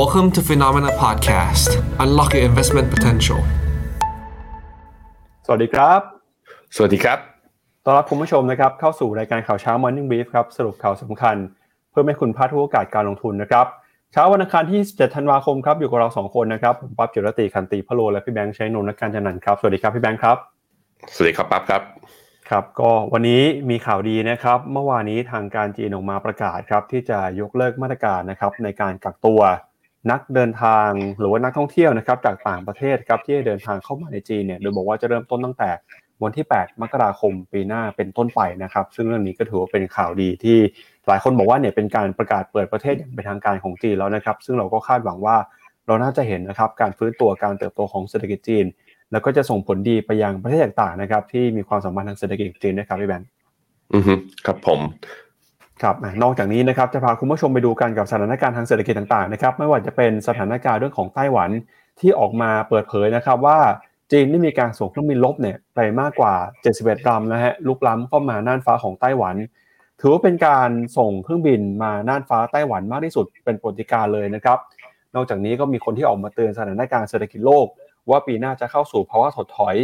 Welcome to Phenomena Podcast. Unlock your investment potential. สวัสดีครับ สวัสดีครับ ต้อนรับคุณผู้ชมนะครับ เข้าสู่รายการข่าวเช้า Morning Brief ครับ สรุปข่าวสำคัญ เพื่อให้คุณพลาดทุกโอกาสการลงทุนนะครับ เช้าวันอังคารที่7ธันวาคมครับ อยู่กับเรา 2 คนนะครับ ผมปั๊บจิรติคันติพะโล และพี่แบงค์ชัยนนท์นักการจันนันท์ครับ สวัสดีครับพี่แบงค์ครับ สวัสดีครับปั๊บครับ ครับ ก็วันนี้มีข่าวดีนะครับ เมื่อวานนี้ทางการจีนออกมาประกาศครับที่จะยกเลิกมาตรการนะครับในการกักตัว นักเดินทางหรือว่านักท่องเที่ยวนะครับจากต่างประเทศครับที่จะเดินทางเข้ามาในจีนเนี่ยโดยบอกว่าจะเริ่มต้นตั้งแต่วันที่ 8 มกราคมปีหน้าเป็นต้นไปนะครับ ซึ่งเรื่องนี้ก็ถือว่าเป็นข่าวดีที่หลายคนบอกว่าเนี่ยเป็นการประกาศเปิดประเทศอย่างเป็นทางการของจีนแล้วนะครับ ซึ่งเราก็คาดหวังว่าเราน่าจะเห็นนะครับการฟื้นตัวการเติบโตของเศรษฐกิจจีน แล้วก็จะส่งผลดีไปยังประเทศต่างๆนะครับที่มีความสัมพันธ์ทางเศรษฐกิจกับจีนนะครับพี่แบงค์อือฮึครับผม ครับนอกจากนี้นะครับจะพาคุณผู้ชมไปดูกันกับสถานการณ์ทางเศรษฐกิจต่างๆนะครับไม่ว่าจะเป็นสถานการณ์เรื่องของไต้หวันที่ออกมาเปิดเผยนะครับว่าจีนได้มีการส่งเครื่องบินลบเนี่ยไปมากกว่า 71ลำนะฮะลุกล้ำเข้ามาน่านฟ้าของไต้หวัน ถือว่าเป็นการส่งเครื่องบินมาน่านฟ้าไต้หวันมากที่สุดเป็นปรติการเลยนะครับ นอกจากนี้ก็มีคนที่ออกมาเตือนสถานการณ์เศรษฐกิจโลก ว่าปีหน้าจะเข้าสู่ภาวะถดถอย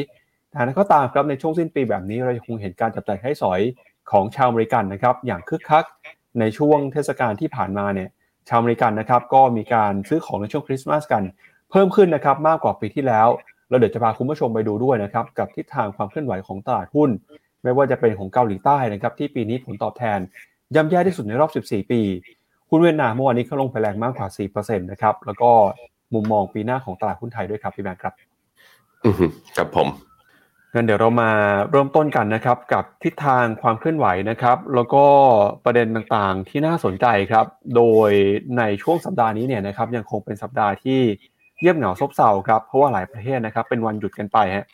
แต่นั้นก็ตามครับในช่วงสิ้นปีแบบนี้เรายังคงเห็นการจับจ่ายใช้สอย ของชาวอเมริกันนะครับอย่างคึกคักในช่วงเทศกาลที่ผ่านมาเนี่ยชาวอเมริกันนะครับก็มีการซื้อของในช่วงคริสต์มาสกัน เพิ่มขึ้นนะครับมากกว่าปีที่แล้วเราเดี๋ยวจะพาคุณผู้ชมไปดูด้วยนะครับกับทิศทางความเคลื่อนไหวของตลาดหุ้น ไม่ว่าจะเป็นของเกาหลีใต้นะครับที่ปีนี้ผลตอบแทนย่ำแย่ที่สุดในรอบ 14 ปีหุ้นเวียดนามเมื่อวานนี้เขาลงไปแรงมากกว่า 4%นะครับแล้วก็มุมมองปีหน้าของตลาดหุ้นไทยด้วยครับพี่แบงค์ครับ อืมครับผม งั้นเดี๋ยวเรามาเริ่มต้นกันนะครับ กับทิศทางความเคลื่อนไหวนะครับ แล้วก็ประเด็นต่างๆที่น่าสนใจครับ โดยในช่วงสัปดาห์นี้เนี่ยนะครับ ยังคงเป็นสัปดาห์ที่เงียบเหงาซบเซาครับเพราะว่าหลายประเทศนะครับ เป็นวันหยุดกันไปฮะ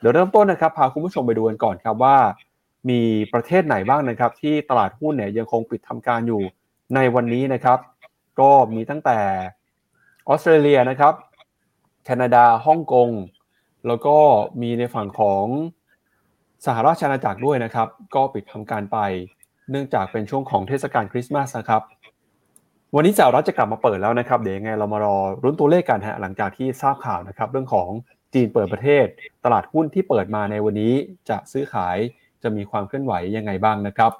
เดี๋ยวเริ่มต้นนะครับพาคุณผู้ชมไปดูกันก่อนครับว่า มีประเทศไหนบ้างนะครับ ที่ตลาดหุ้นเนี่ยยังคงปิดทำการอยู่ในวันนี้นะครับ ก็มีตั้งแต่ออสเตรเลียนะครับแคนาดาฮ่องกง แล้วก็มีในฝั่งของสหราชอาณาจักรด้วยนะครับ ก็ปิดทำการไปเนื่องจากเป็นช่วงของเทศกาลคริสต์มาสนะครับ วันนี้สหรัฐจะกลับมาเปิดแล้วนะครับ เดี๋ยวยังไงเรามารอรุ้นตัวเลขกันฮะหลังจากที่ทราบข่าวนะครับ เรื่องของจีนเปิดประเทศ ตลาดหุ้นที่เปิดมาในวันนี้จะซื้อขายจะมีความเคลื่อนไหวยังไงบ้างนะครับ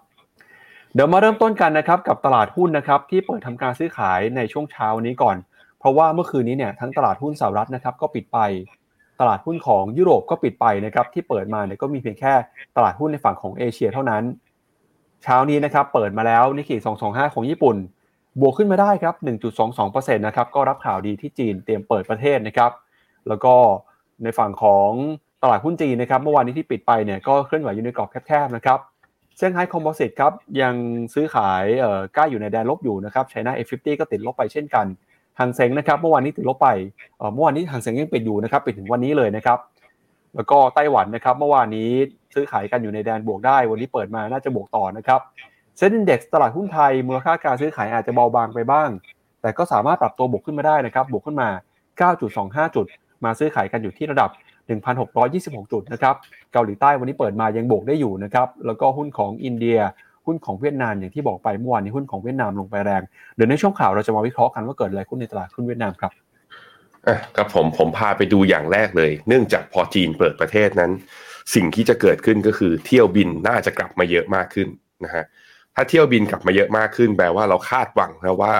เดี๋ยวมาเริ่มต้นกันนะครับกับตลาดหุ้นนะครับที่เปิดทำการซื้อขายในช่วงเช้านี้ก่อน เพราะว่าเมื่อคืนนี้เนี่ยทั้งตลาดหุ้นสหรัฐนะครับก็ปิดไป ตลาดหุ้นของยุโรปก็ปิดไปนะครับที่เปิดมาเนี่ยก็มีเพียงแค่ตลาดหุ้นในฝั่งของเอเชียเท่านั้น เช้านี้นะครับเปิดมาแล้วนิกเกิ225 ของญี่ปุ่น บวกขึ้นมาได้ครับ 1.22%นะครับก็รับข่าวดีที่จีนเตรียมเปิดประเทศนะครับ แล้วก็ในฝั่งของตลาดหุ้นจีนนะครับเมื่อวานนี้ที่ปิดไปเนี่ยก็เคลื่อนไหวอยู่ในกรอบแคบๆนะครับเซี่ยงไฮ้คอมโพสิตครับยังซื้อขายเอ่อใกล้อยู่ในแดนลบอยู่นะครับไชน่า F50 ก็ติดลบไปเช่นกัน หางเซ็งนะครับเมื่อวานนี้ติดลบไปเเมื่อวานนี้หางเซ็งยังปิดอยู่นะครับปิดถึงวันนี้เลยนะครับ แล้วก็ไต้หวันนะครับ เมื่อวานนี้ซื้อขายกันอยู่ในแดนบวกได้ วันนี้เปิดมาน่าจะบวกต่อนะครับเซ็นดี x ตลาดหุ้นไทยมูลค่าการซื้อขายอาจจะเบาบางไปบ้าง แต่ก็สามารถปรับตัวบวกขึ้นมาได้นะครับบวกขึ้นมา 9.25 จุด มาซื้อขายกันอยู่ที่ระดับ 1,626 จุดนะครับเกาหลีใต้วันนี้เปิดมายังบวกได้อยู่นะครับแล้วก็หุ้นของอินเดีย หุ้นของเวียดนามอย่างที่บอกไปเมื่อวานนี้หุ้นของเวียดนามลงไปแรงเดี๋ยวในช่วงข่าวเราจะมาวิเคราะห์กันว่าเกิดอะไรขึ้นในตลาดหุ้นเวียดนามครับอะครับผมผมพาไปดูอย่างแรกเลย เนื่องจากพอจีนเปิดประเทศนั้น สิ่งที่จะเกิดขึ้นก็คือเที่ยวบินน่าจะกลับมาเยอะมากขึ้นนะฮะถ้าเที่ยวบินกลับมาเยอะมากขึ้น แปลว่าเราคาดหวังนะว่า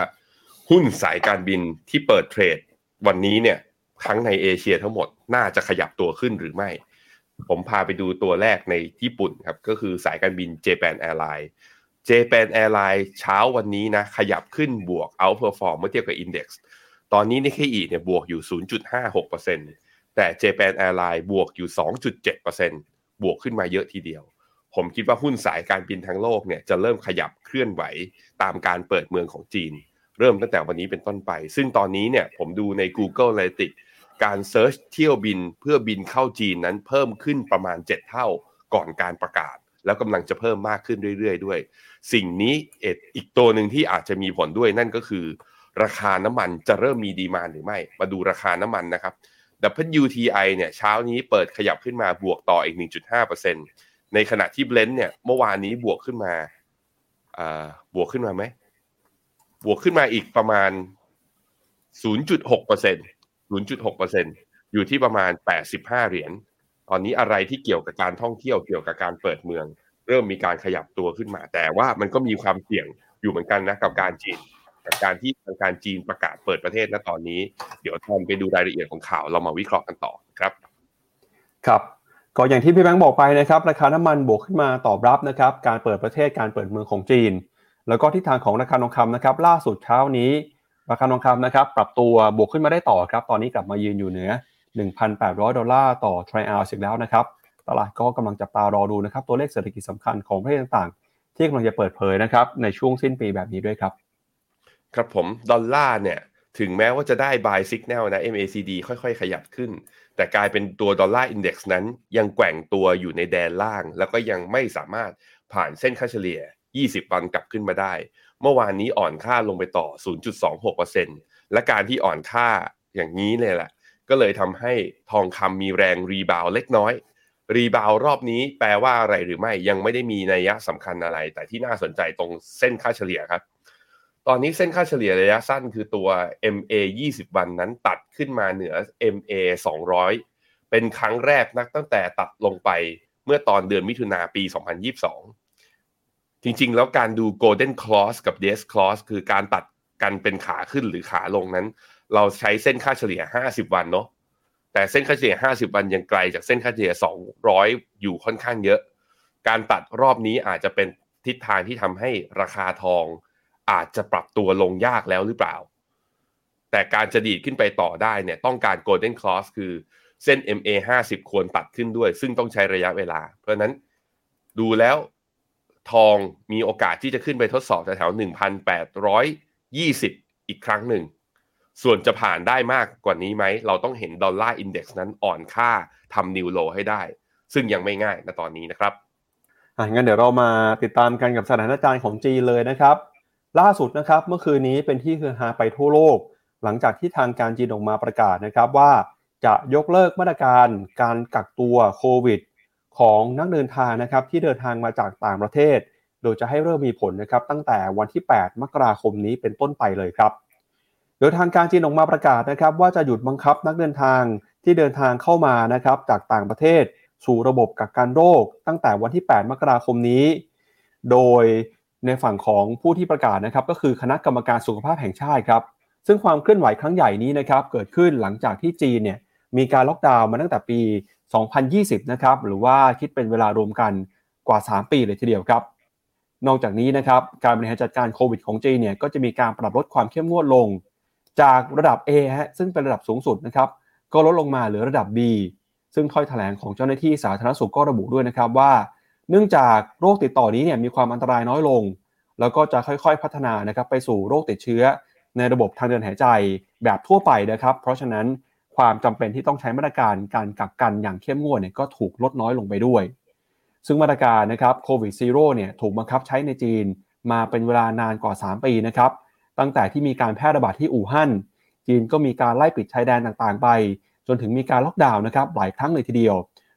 หุ้นสายการบินที่เปิดเทรด วันนี้เนี่ยทั้งในเอเชียทั้งหมดน่าจะขยับตัวขึ้นหรือไม่ ผมพาไปดูตัวแรกในญี่ปุ่นครับ ก็คือสายการบิน Japan Airlines Japan Airlines เช้าวันนี้นะ ขยับขึ้นบวก outperform เมื่อเทียบกับ Index ตอนนี้นิเคอีเนี่ยบวกอยู่ 0.56%แต่ Japan Airlines บวกอยู่ 2.7%บวกขึ้นมาเยอะทีเดียว ผมคิดว่าหุ้นสายการบินทั้งโลกเนี่ยจะเริ่มขยับเคลื่อนไหวตามการเปิดเมืองของจีน เริ่มตั้งแต่วันนี้เป็นต้นไป ซึ่งตอนนี้เนี่ยผมดูใน Google Analytics การ search เที่ยวบินเพื่อบินเข้าจีนนั้นเพิ่มขึ้นประมาณ 7 เท่าก่อนการประกาศ แล้วกำลังจะเพิ่มมากขึ้นเรื่อยๆ ด้วย สิ่งนี้ asset อีกตัวหนึ่งที่อาจจะมีผลด้วยนั่นก็คือ ราคาน้ำมันจะเริ่มมี demand หรือไม่ มาดูราคาน้ำมันนะครับ WTI เนี่ยเช้านี้เปิดขยับขึ้นมาบวกต่ออีก 1.5%ในขณะที่ Blend เนี่ยเมื่อวานนี้บวกขึ้นมาบวกขึ้นมาไหม บวกขึ้นมาอีกประมาณ 0.6% 0.6%อยู่ที่ประมาณ 85 เหรียญ ตอนนี้อะไรที่เกี่ยวกับการท่องเที่ยวเกี่ยวกับการเปิดเมือง เริ่มมีการขยับตัวขึ้นมา แต่ว่ามันก็มีความเสี่ยงอยู่เหมือนกันนะกับการจีนกับการที่ทางการจีนประกาศเปิดประเทศณตอนนี้ เดี๋ยวทอนไปดูรายละเอียดของข่าวเรามาวิเคราะห์กันต่อครับ ครับก็อย่างที่พี่แบงค์บอกไปนะครับราคาน้ำมันบวกขึ้นมาตอบรับนะครับการเปิดประเทศการเปิดเมืองของจีน แล้วก็ทิศทางของราคาทองคำนะครับล่าสุดเช้านี้ ราคาทองคำนะครับปรับตัวบวกขึ้นมาได้ต่อครับตอนนี้กลับมายืนอยู่เหนือ 1,800 ดอลลาร์ต่อทริอัลอีกแล้วนะครับตลาดก็กำลังจับตารอดูนะครับตัวเลขเศรษฐกิจสำคัญของประเทศต่างๆ ที่กำลังจะเปิดเผยนะครับในช่วงสิ้นปีแบบนี้ด้วยครับ ครับผมดอลลาร์เนี่ยถึงแม้ว่าจะได้ buy signal นะ MACD ค่อยๆ ขยับขึ้น แต่กลายเป็นตัว Dollar Index นั้น ยังแกว่งตัวอยู่ในแดนล่าง แล้วก็ยังไม่สามารถผ่านเส้นค่าเฉลี่ย 20 วันกลับขึ้นมาได้ เมื่อวานนี้อ่อนค่าลงไปต่อ 0.26%และการที่อ่อนค่าอย่างนี้เนี่ยแหละ ก็เลยทำให้ทองคำมีแรง rebound เล็กน้อย rebound รอบนี้แปลว่าอะไรหรือไม่ยังไม่ได้มีนัยยะสำคัญอะไร แต่ที่น่าสนใจตรงเส้นค่าเฉลี่ยครับ ตอนนี้เส้นค่าเฉลี่ยระยะสั้นคือตัว MA 20 วันนั้นตัดขึ้นมาเหนือ MA 200 เป็นครั้งแรกนักตั้งแต่ตัดลงไปเมื่อตอนเดือนมิถุนาปี 2022 จริง ๆ แล้วการดู Golden Cross กับ Death Cross คือการตัดกันเป็นขาขึ้นหรือขาลงนั้น เราใช้เส้นค่าเฉลี่ย 50 วันเนาะแต่เส้นค่าเฉลี่ย 50 วันยังไกลจากเส้นค่าเฉลี่ย 200 อยู่ค่อนข้างเยอะ การตัดรอบนี้อาจจะเป็นทิศทางที่ทำให้ราคาทอง อาจจะปรับตัวลงยากแล้วหรือเปล่า แต่การจะดีดขึ้นไปต่อได้เนี่ยต้องการ Golden Cross คือเส้น MA 50 ควรตัดขึ้นด้วย ซึ่งต้องใช้ระยะเวลา เพราะนั้นดูแล้ว ทองมีโอกาสที่จะขึ้นไปทดสอบแถวๆ1,820 อีกครั้งหนึ่ง ส่วนจะผ่านได้มากกว่านี้ไหม เราต้องเห็นดอลลาร์อินเด็กซ์นั้นอ่อนค่าทำนิวโลให้ได้ ซึ่งยังไม่ง่ายในตอนนี้นะครับอะงั้นเดี๋ยวเรามาติดตามกันกับสถานการณ์ของจีนเลยนะครับ ล่าสุดนะครับเมื่อคืนนี้เป็นที่คือฮาไปทั่วโลก หลังจากที่ทางการจีนออกมาประกาศนะครับว่าจะยกเลิกมาตรการการกักตัวโควิด ของนักเดินทางนะครับที่เดินทางมาจากต่างประเทศ โดยจะให้เริ่มมีผลนะครับตั้งแต่วันที่ 8 มกราคมนี้เป็นต้นไปเลยครับ โดยทางการจีนออกมาประกาศนะครับว่าจะหยุดบังคับนักเดินทางที่เดินทางเข้ามานะครับจากต่างประเทศ สู่ระบบกักกันโรค ตั้งแต่วันที่ 8 มกราคมนี้ โดยในฝั่งของผู้ที่ประกาศนะครับก็คือคณะกรรมการสุขภาพแห่งชาติครับ ซึ่งความเคลื่อนไหวครั้งใหญ่นี้นะครับเกิดขึ้นหลังจากที่จีนเนี่ยมีการล็อกดาวน์มาตั้งแต่ปี 2020 นะครับ หรือว่าคิดเป็นเวลารวมกันกว่า 3 ปีเลยทีเดียวครับ นอกจากนี้นะครับ การบริหารจัดการโควิดของจีนเนี่ย ก็จะมีการปรับลดความเข้มงวดลง จากระดับ A ฮะ ซึ่งเป็นระดับสูงสุดนะครับ ก็ลดลงมาเหลือระดับ B ซึ่งถ้อยแถลงของเจ้าหน้าที่สาธารณสุขก็ระบุด้วยนะครับว่า เนื่องจากโรคติดต่อนี้เนี่ยมีความอันตรายน้อยลง แล้วก็จะค่อยๆพัฒนานะครับไปสู่โรคติดเชื้อ ในระบบทางเดินหายใจแบบทั่วไปนะครับ เพราะฉะนั้น ความจำเป็นที่ต้องใช้มาตรการการกักกันอย่างเข้มงวดเนี่ยก็ถูกลดน้อยลงไปด้วย ซึ่งมาตรการนะครับโควิดซีโร่เนี่ยถูกบังคับใช้ในจีนมาเป็นเวลานานกว่า 3 ปีนะครับตั้งแต่ที่มีการแพร่ระบาดที่อู่ฮั่นจีนก็มีการไล่ปิดชายแดนต่างๆ ไป จนถึงมีการล็อกดาวน์นะครับหลายครั้งเลยทีเดียว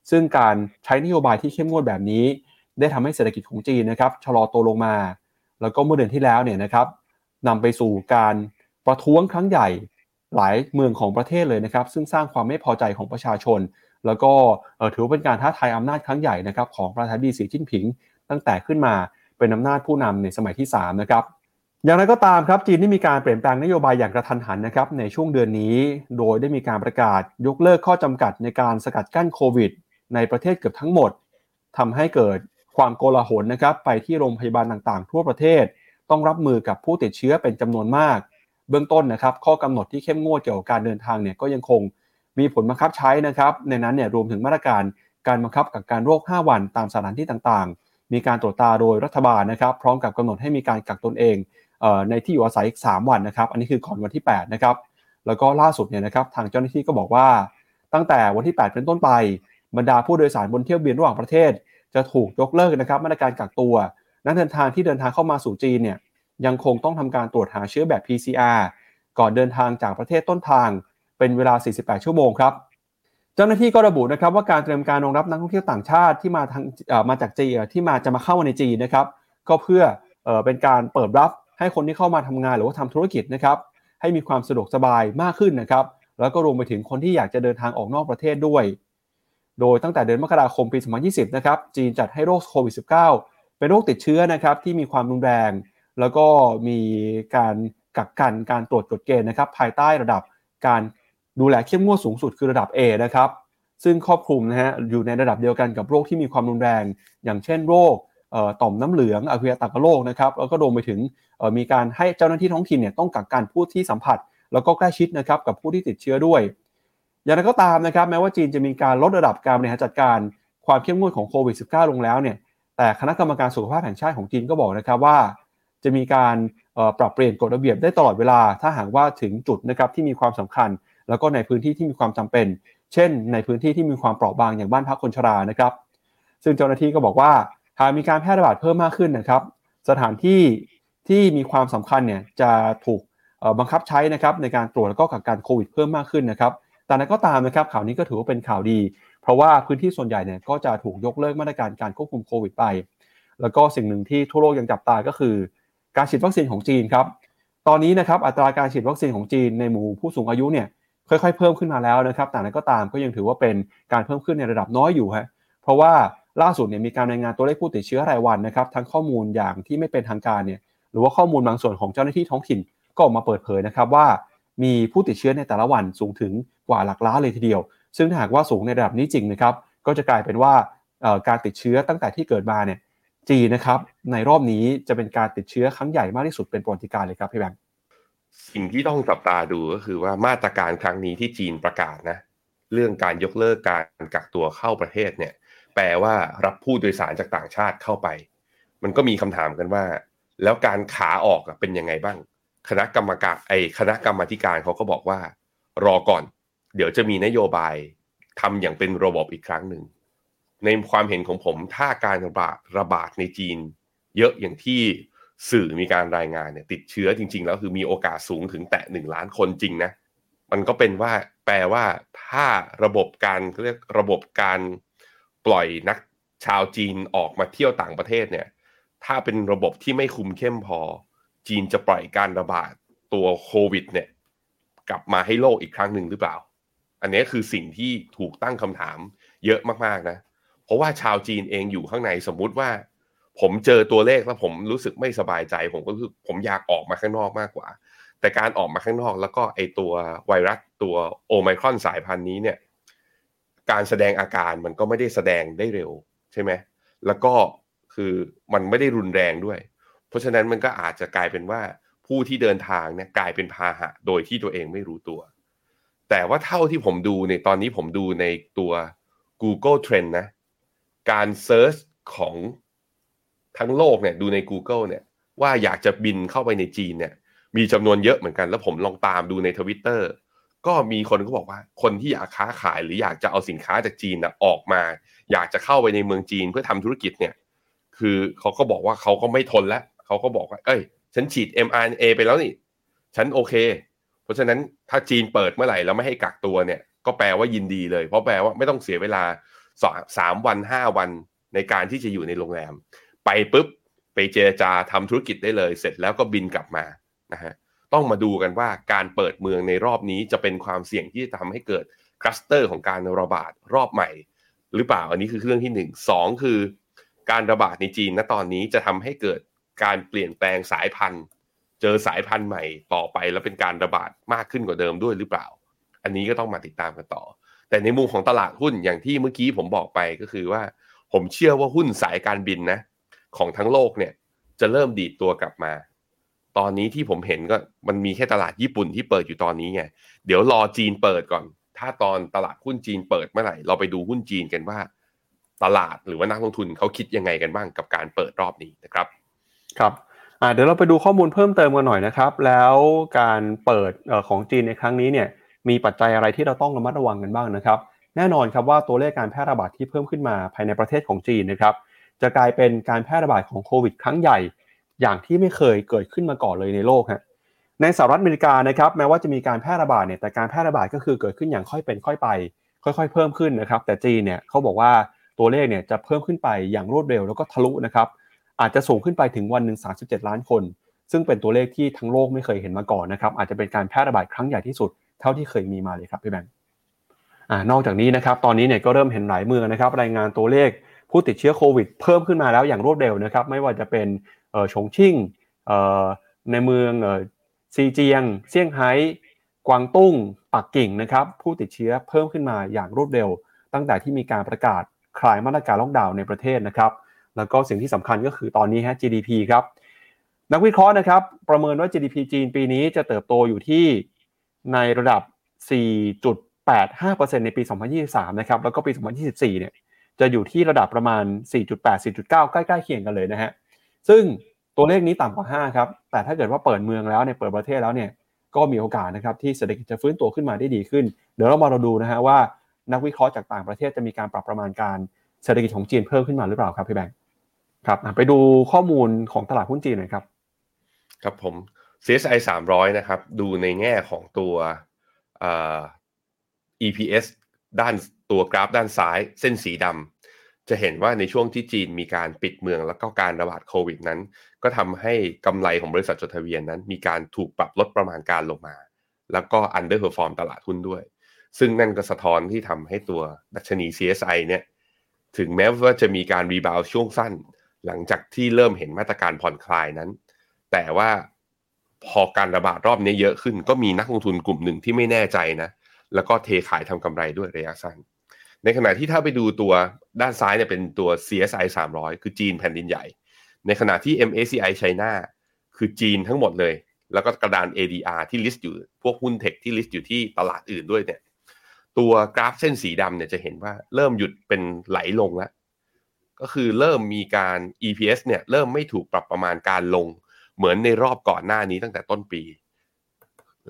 ซึ่งการใช้นโยบายที่เข้มงวดแบบนี้ ได้ทำให้เศรษฐกิจของจีนนะครับชะลอตัวลงมา แล้วก็เมื่อเดือนที่แล้วเนี่ยนะครับนำไปสู่การประท้วงครั้งใหญ่ หลายเมืองของประเทศเลยนะครับ ซึ่งสร้างความไม่พอใจของประชาชน แล้วก็ถือเป็นการท้าทายอำนาจครั้งใหญ่นะครับของประธานาธิบดีสีจิ้นผิง ตั้งแต่ขึ้นมาเป็นอำนาจผู้นำในสมัยที่ 3 นะครับ อย่างไรก็ตามครับจีนได้มีการเปลี่ยนแปลงนโยบายอย่างกระทันหันนะครับในช่วงเดือนนี้ โดยได้มีการประกาศยกเลิกข้อจำกัดในการสกัดกั้นโควิด ในประเทศเกือบทั้งหมดทำให้เกิดความโกลาหลนะครับไปที่โรงพยาบาลต่างๆ ทั่วประเทศ ต้องรับมือกับผู้ติดเชื้อเป็นจำนวนมาก เบื้องต้นนะครับ ข้อกำหนดที่เข้มงวดเกี่ยวกับการเดินทางเนี่ยก็ยังคงมีผลบังคับใช้นะครับ ในนั้นเนี่ยรวมถึงมาตรการการบังคับกักการโรค 5 วันตามสถานที่ต่างๆ มีการตรวจตาโดยรัฐบาลนะครับ พร้อมกับกำหนดให้มีการกักตนเองในที่อยู่อาศัยอีก3วันนะครับ อันนี้คือก่อนวันที่ 8 นะครับ แล้วก็ล่าสุดเนี่ยนะครับทางเจ้าหน้าที่ก็บอกว่า ตั้งแต่วันที่ 8 เป็นต้นไป บรรดาผู้โดยสารบนเที่ยวบินระหว่างประเทศ จะถูกยกเลิกนะครับมาตรการกักตัว นักเดินทางที่เดินทางเข้ามาสู่จีนเนี่ย ยังคงต้องทำการตรวจหาเชื้อแบบ PCR ก่อนเดินทางจากประเทศต้นทาง เป็นเวลา 48 ชั่วโมงครับ เจ้าหน้าที่ก็ระบุนะครับว่าการเตรียมการรองรับนักท่องเที่ยวต่างชาติที่มาทางมาจากจีนที่มาจะมาเข้ามาในจีนนะครับ ก็เพื่อเป็นการเปิดรับให้คนที่เข้ามาทำงานหรือว่าทำธุรกิจนะครับ ให้มีความสะดวกสบายมากขึ้นนะครับ แล้วก็รวมไปถึงคนที่อยากจะเดินทางออกนอกประเทศด้วย โดยตั้งแต่เดือนมกราคมปี 2020 นะครับ จีนจัดให้โรคโควิด -19 เป็นโรคติดเชื้อนะครับที่มีความรุนแรง แล้วก็มีการกักกันการตรวจกฎเกณฑ์นะครับ ภายใต้ระดับการดูแลเข้มงวดสูงสุดคือระดับ A นะครับ ซึ่งครอบคลุมนะฮะอยู่ในระดับเดียวกันกับโรคที่มีความรุนแรง อย่างเช่นโรคต่อมน้ำเหลืองอหิวาตกโรคนะครับแล้วก็รวมไปถึงมีการให้เจ้าหน้าที่ท้องถิ่นเนี่ยต้องกักกันผู้ที่สัมผัส แล้วก็ใกล้ชิดนะครับกับผู้ที่ติดเชื้อด้วย อย่างไรก็ตามนะครับ แม้ว่าจีนจะมีการลดระดับการบริหารจัดการความเข้มงวดของโควิด -19 ลงแล้วเนี่ยแต่คณะกรรมการสุขภาพแห่งชาติของจีนก็บอกนะครับว่า จะมีการปรับเปลี่ยนกฎระเบียบได้ตลอดเวลา ถ้าหากว่าถึงจุดนะครับที่มีความสำคัญ แล้วก็ในพื้นที่ที่มีความจำเป็น เช่น ในพื้นที่ที่มีความเปราะบางอย่างบ้านพักคนชรานะครับ ซึ่งเจ้าหน้าที่ก็บอกว่าหากมีการแพร่ระบาดเพิ่มมากขึ้นนะครับ สถานที่ที่มีความสำคัญเนี่ยจะถูกบังคับใช้นะครับในการตรวจแล้วก็กักกันโควิดเพิ่มมากขึ้นนะครับ แต่นั้นก็ตามนะครับข่าวนี้ก็ถือว่าเป็นข่าวดี เพราะว่าพื้นที่ส่วนใหญ่เนี่ยก็จะถูกยกเลิกมาตรการการควบคุมโควิดไป แล้วก็สิ่งหนึ่งที่ทั่วโลกยังจับตาก็คือ การฉีดวัคซีนของจีนครับ ตอนนี้นะครับอัตราการฉีดวัคซีนของจีนในหมู่ผู้สูงอายุเนี่ยค่อยๆเพิ่มขึ้นมาแล้วนะครับ แต่นั้นก็ตามก็ยังถือว่าเป็นการเพิ่มขึ้นในระดับน้อยอยู่ฮะ เพราะว่าล่าสุดเนี่ยมีการรายงานตัวเลขผู้ติดเชื้อรายวันนะครับ ทั้งข้อมูลอย่างที่ไม่เป็นทางการเนี่ย หรือว่าข้อมูลบางส่วนของเจ้าหน้าที่ท้องถิ่นก็ออกมาเปิดเผยนะครับว่า มีผู้ติดเชื้อในแต่ละวันสูงถึงกว่าหลักล้านเลยทีเดียว ซึ่งถ้าหากว่าสูงในระดับนี้จริงนะครับ ก็จะกลายเป็นว่าการติดเชื้อตั้งแต่ที่เกิดมาเนี่ย จีนะครับ ในรอบนี้จะเป็นการติดเชื้อครั้งใหญ่มากที่สุดเป็นประวัติการเลยครับพี่แบงค์สิ่งที่ต้องจับตาดูก็คือว่ามาตรการครั้งนี้ที่จีนประกาศนะ เรื่องการยกเลิกการกักตัวเข้าประเทศเนี่ย แปลว่ารับผู้โดยสารจากต่างชาติเข้าไป มันก็มีคำถามกันว่า แล้วการขาออกเป็นยังไงบ้าง คณะกรรมการไอคณะกรรมการเขาก็บอกว่า รอก่อน เดี๋ยวจะมีนโยบายทำอย่างเป็นระบบอีกครั้งหนึ่ง ในความเห็นของผมถ้าการระบาดระบาดในจีน เยอะอย่างที่สื่อมีการรายงานเนี่ยติดเชื้อจริง ๆ แล้วคือมีโอกาสสูงถึงแตะหนึ่งล้านคนจริงนะมันก็เป็นว่าแปลว่าถ้าระบบการเรียกระบบการปล่อยนักชาวจีนออกมาเที่ยวต่างประเทศเนี่ย ถ้าเป็นระบบที่ไม่คุมเข้มพอ จีนจะปล่อยการระบาดตัวโควิดเนี่ย กลับมาให้โลกอีกครั้งหนึ่งหรือเปล่า อันนี้คือสิ่งที่ถูกตั้งคำถามเยอะมากๆนะ ราะว่าชาวจีนเองอยู่ข้างในสมมุติว่า ผมเจอตัวเลขแล้วผมรู้สึกไม่สบายใจ ผมก็คือผมอยากออกมาข้างนอกมากกว่า แต่การออกมาข้างนอกแล้วก็ไอตัวไวรัสตัวโอไมครอนสายพันธุ์นี้เนี่ยการแสดงอาการมันก็ไม่ได้แสดงได้เร็วใช่ไหมแล้วก็คือมันไม่ได้รุนแรงด้วย เพราะฉะนั้นมันก็อาจจะกลายเป็นว่าผู้ที่เดินทางเนี่ยกลายเป็นพาหะโดยที่ตัวเองไม่รู้ตัว แต่ว่าเท่าที่ผมดูในตอนนี้ผมดูในตัว Google Trend นะ การ search ของทั้งโลกเนี่ยดูใน Google เนี่ยว่าอยากจะบินเข้าไปในจีนเนี่ยมีจำนวนเยอะเหมือนกัน แล้วผมลองตามดูในทวิตเตอร์ก็มีคนก็บอกว่า คนที่อยากค้าขายหรืออยากจะเอาสินค้าจากจีนนะออกมา อยากจะเข้าไปในเมืองจีนเพื่อทำธุรกิจเนี่ย คือเขาก็บอกว่าเขาก็ไม่ทนแล้วเขาก็บอกว่า เอ้ย ฉันฉีด mRNA ไปแล้วนี่ ฉันโอเค เพราะฉะนั้นถ้าจีนเปิดเมื่อไหร่แล้วไม่ให้กักตัวเนี่ย ก็แปลว่ายินดีเลย เพราะแปลว่าไม่ต้องเสียเวลา สามวันห้าวันในการที่จะอยู่ในโรงแรม ไปปุ๊บไปเจรจาทำธุรกิจได้เลย เสร็จแล้วก็บินกลับมานะฮะต้องมาดูกันว่าการเปิดเมืองในรอบนี้จะเป็นความเสี่ยงที่จะทำให้เกิดคลัสเตอร์ของการระบาดรอบใหม่ หรือเปล่าอันนี้คือเรื่องที่หนึ่งสองคือ การระบาดในจีนณตอนนี้จะทำให้เกิดการเปลี่ยนแปลงสายพันธุ์ เจอสายพันธุ์ใหม่ต่อไปแล้วเป็นการระบาดมากขึ้นกว่าเดิมด้วยหรือเปล่า อันนี้ก็ต้องมาติดตามกันต่อ แต่ในมุมของตลาดหุ้นอย่างที่เมื่อกี้ผมบอกไปก็คือว่า ผมเชื่อว่าหุ้นสายการบินนะ ของทั้งโลกเนี่ยจะเริ่มดีดตัวกลับมา ตอนนี้ที่ผมเห็นก็มันมีแค่ตลาดญี่ปุ่นที่เปิดอยู่ตอนนี้ไงเดี๋ยวรอจีนเปิดก่อน ถ้าตอนตลาดหุ้นจีนเปิดเมื่อไหร่เราไปดูหุ้นจีนกันว่า ตลาดหรือว่านักลงทุนเขาคิดยังไงกันบ้างกับการเปิดรอบนี้นะครับ ครับเดี๋ยวเราไปดูข้อมูลเพิ่มเติมกันหน่อยนะครับ แล้วการเปิดของจีนในครั้งนี้เนี่ย มีปัจจัยอะไรที่เราต้องระมัดระวังกันบ้างนะครับ แน่นอนครับว่าตัวเลขการแพร่ระบาดที่เพิ่มขึ้นมาภายในประเทศของจีนนะครับ จะกลายเป็นการแพร่ระบาดของโควิดครั้งใหญ่ อย่างที่ไม่เคยเกิดขึ้นมาก่อนเลยในโลกฮะในสหรัฐอเมริกานะครับ แม้ว่าจะมีการแพร่ระบาดเนี่ยแต่การแพร่ระบาดก็คือเกิดขึ้นอย่างค่อยเป็นค่อยไป ค่อย ๆ เพิ่มขึ้นนะครับ แต่จีนเนี่ยเขาบอกว่าตัวเลขเนี่ยจะเพิ่มขึ้นไปอย่างรวดเร็วแล้วก็ทะลุนะครับอาจจะสูงขึ้นไปถึงวันหนึ่ง37 ล้านคน ซึ่งเป็นตัวเลขที่ทั้งโลกไม่เคยเห็นมาก่อนนะครับอาจจะเป็นการแพร่ระบาดครั้งใหญ่ที่สุด เท่าที่เคยมีมาเลยครับพี่แบงค์นอกจากนี้นะครับตอนนี้เนี่ยก็เริ่มเห็นหลายเมืองนะครับ รายงานตัวเลขผู้ติดเชื้อโควิดเพิ่มขึ้นมาแล้วอย่างรวดเร็วนะครับ ไม่ว่าจะเป็นฉงชิ่งในเมืองซีเจียง เซี่ยงไฮ้กวางตุ้ง ปักกิ่งนะครับ ผู้ติดเชื้อเพิ่มขึ้นมาอย่างรวดเร็ว ตั้งแต่ที่มีการประกาศคลายมาตรการล็อกดาวน์ในประเทศนะครับ แล้วก็สิ่งที่สำคัญก็คือตอนนี้ฮะ GDP ครับ นักวิเคราะห์นะครับ ประเมินว่า GDP จีนปีนี้จะเติบโตอยู่ที่ ในระดับ 4.85%ในปี 2023 นะครับ แล้วก็ปี 2024 เนี่ย จะอยู่ที่ระดับประมาณ 4.8 4.9 ใกล้ๆเคียงกันเลยนะฮะ ซึ่งตัวเลขนี้ต่ำกว่า 5 ครับ แต่ถ้าเกิดว่าเปิดเมืองแล้วเนี่ย เปิดประเทศแล้วเนี่ย ก็มีโอกาสนะครับที่เศรษฐกิจจะฟื้นตัวขึ้นมาได้ดีขึ้น เดี๋ยวเรามาเราดูนะฮะว่านักวิเคราะห์จากต่างประเทศจะมีการปรับประมาณการเศรษฐกิจของจีนเพิ่มขึ้นมาหรือเปล่าครับพี่แบงค์ครับไปดูข้อมูลของตลาดหุ้นจีนหน่อยครับ ครับผม CSI 300 นะครับ ดูในแง่ของตัว EPS ด้านตัวกราฟด้านซ้ายเส้นสีดำจะเห็นว่าในช่วงที่จีนมีการปิดเมืองแล้วก็การระบาดโควิดนั้น ก็ทำให้กำไรของบริษัทจดทะเบียนนั้น มีการถูกปรับลดประมาณการลงมา แล้วก็ underperform ตลาดหุ้นด้วย ซึ่งนั่นก็สะท้อนที่ทำให้ตัวดัชนี CSI เนี่ยถึงแม้ว่าจะมีการ rebound ช่วงสั้น หลังจากที่เริ่มเห็นมาตรการผ่อนคลายนั้น แต่ว่า พอการระบาดรอบนี้เยอะขึ้น ก็มีนักลงทุนกลุ่มหนึ่งที่ไม่แน่ใจนะ แล้วก็เทขายทำกำไรด้วยระยะสั้น ในขณะที่ถ้าไปดูตัวด้านซ้ายเนี่ยเป็นตัว CSI 300 คือจีนแผ่นดินใหญ่ ในขณะที่ MACI ไชน่าคือจีนทั้งหมดเลย แล้วก็กระดาน ADR ที่ list อยู่พวกหุ้น tech ที่ list อยู่ที่ตลาดอื่นด้วยเนี่ยตัวกราฟเส้นสีดำเนี่ยจะเห็นว่าเริ่มหยุดเป็นไหลลงแล้วก็คือเริ่มมีการ EPS เนี่ยเริ่มไม่ถูกปรับประมาณการลง เหมือนในรอบก่อนหน้านี้ตั้งแต่ต้นปี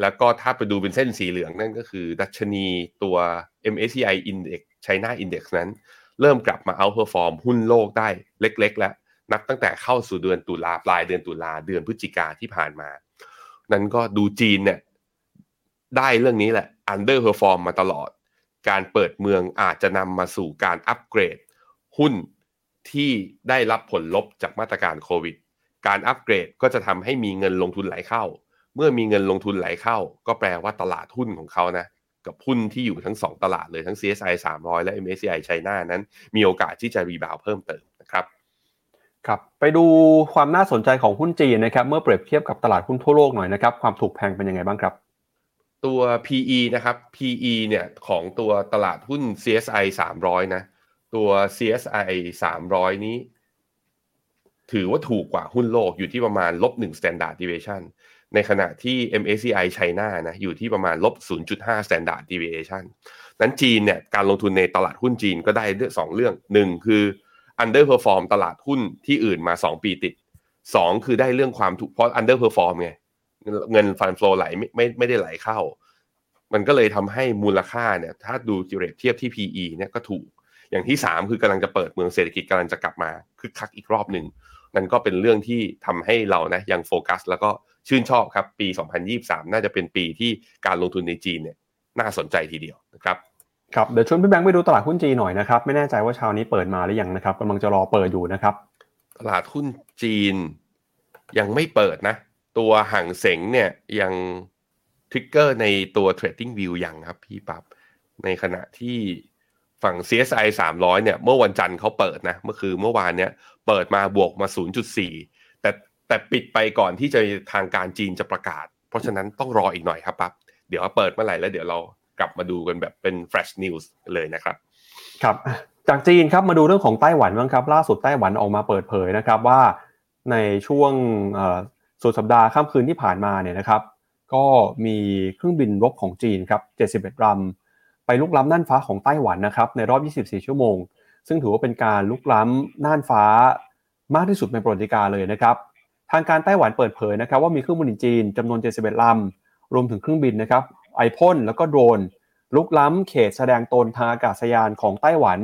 แล้วก็ถ้าไปดูเป็นเส้นสีเหลืองนั่นก็คือ ดัชนีตัว MSCI Index China Index นั้น เริ่มกลับมา outperform หุ้นโลกได้เล็ก ๆ แล้วนับตั้งแต่เข้าสู่เดือนตุลาปลายเดือนตุลาเดือนพฤศจิกาที่ผ่านมา นั้นก็ดูจีนเนี่ยได้เรื่องนี้แหละ under perform มาตลอด การเปิดเมืองอาจจะนำมาสู่การอัปเกรด หุ้นที่ได้รับผลลบจากมาตรการโควิด การอัปเกรดก็จะทำให้มีเงินลงทุนไหลเข้า เมื่อมีเงินลงทุนไหลเข้า ก็แปลว่าตลาดหุ้นของเขานะกับหุ้นที่อยู่ทั้ง 2 ตลาดเลยทั้ง CSI 300 และ MSCI ไชน่านั้น มีโอกาสที่จะรีบาวเพิ่มเติมนะครับครับไปดูความน่าสนใจของหุ้นจีนนะครับเมื่อเปรียบเทียบกับตลาดหุ้นทั่วโลกหน่อยนะครับความถูกแพงเป็นยังไงบ้างครับ ตัว PE นะครับ PE เนี่ยของตัวตลาดหุ้น CSI 300 นะตัว CSI 300 นี้ ถือว่าถูกกว่าหุ้นโลกอยู่ที่ประมาณลบ1 standard deviation ในขณะที่ MSCI ไชน่านะอยู่ที่ประมาณลบ0.5 standard deviation นั้นจีนเนี่ยการลงทุนในตลาดหุ้นจีนก็ได้เรื่องสองเรื่องหนึ่งคือ underperform ตลาดหุ้นที่อื่นมา 2 ปีติด 2 คือได้เรื่องความถูกเพราะ underperform ไงเงินฟันฟลอไหลไม่ไม่ไม่ได้ไหลเข้า มันก็เลยทำให้มูลค่าเนี่ยถ้าดูจิเรตเทียบที่ PE เนี่ยก็ถูกอย่างที่ 3 คือกำลังจะเปิดเมืองเศรษฐกิจกำลังจะกลับมาคึกคักอีกรอบหนึ่ง นั่นก็เป็นเรื่องที่ทำให้เรานะยังโฟกัส แล้วก็ชื่นชอบครับปี 2023 น่าจะเป็นปีที่การลงทุนในจีนเนี่ยน่าสนใจทีเดียวนะครับครับเดี๋ยวชวนพี่แบงค์ไปดูตลาดหุ้นจีนหน่อยนะครับ ไม่แน่ใจว่าเช้านี้เปิดมาหรือยังนะครับกำลังจะรอเปิดอยู่นะครับ ตลาดหุ้นจีนยังไม่เปิดนะ ตัวห่างเสงเนี่ยยังทริกเกอร์ในตัว Trading View ยังครับพี่ปับ๊บในขณะที่ ฝั่ง CSI 300 เนี่ย เมื่อวันจันทร์เขาเปิดนะ เมื่อคือเมื่อวานเนี้ยเปิดมาบวกมา 0.4 แต่แต่ปิดไปก่อนที่จะทางการจีนจะประกาศ เพราะฉะนั้นต้องรออีกหน่อยครับปั๊บเดี๋ยวเปิดเมื่อไหร่แล้วเดี๋ยวเรากลับมาดูกันแบบเป็น fresh news เลยนะครับ ครับ จากจีนครับมาดูเรื่องของไต้หวันบ้างครับ ล่าสุดไต้หวันออกมาเปิดเผยนะครับว่าในช่วงสุดสัปดาห์ค่ำคืนที่ผ่านมาเนี่ยนะครับ ก็มีเครื่องบินรบของจีนครับ 71ลำ ไปลุกล้ำน่านฟ้าของไต้หวันนะครับในรอบ 24 ชั่วโมง ซึ่งถือว่าเป็นการลุกล้ำน่านฟ้ามากที่สุดในประวัติการเลยนะครับ ทางการไต้หวันเปิดเผยนะครับว่ามีเครื่องบินจีนจำนวน 71ลำรวมถึงเครื่องบินนะครับไอพ่นแล้วก็โดรนลุกล้ำเขตแสดงตนทางอากาศยานของไต้หวัน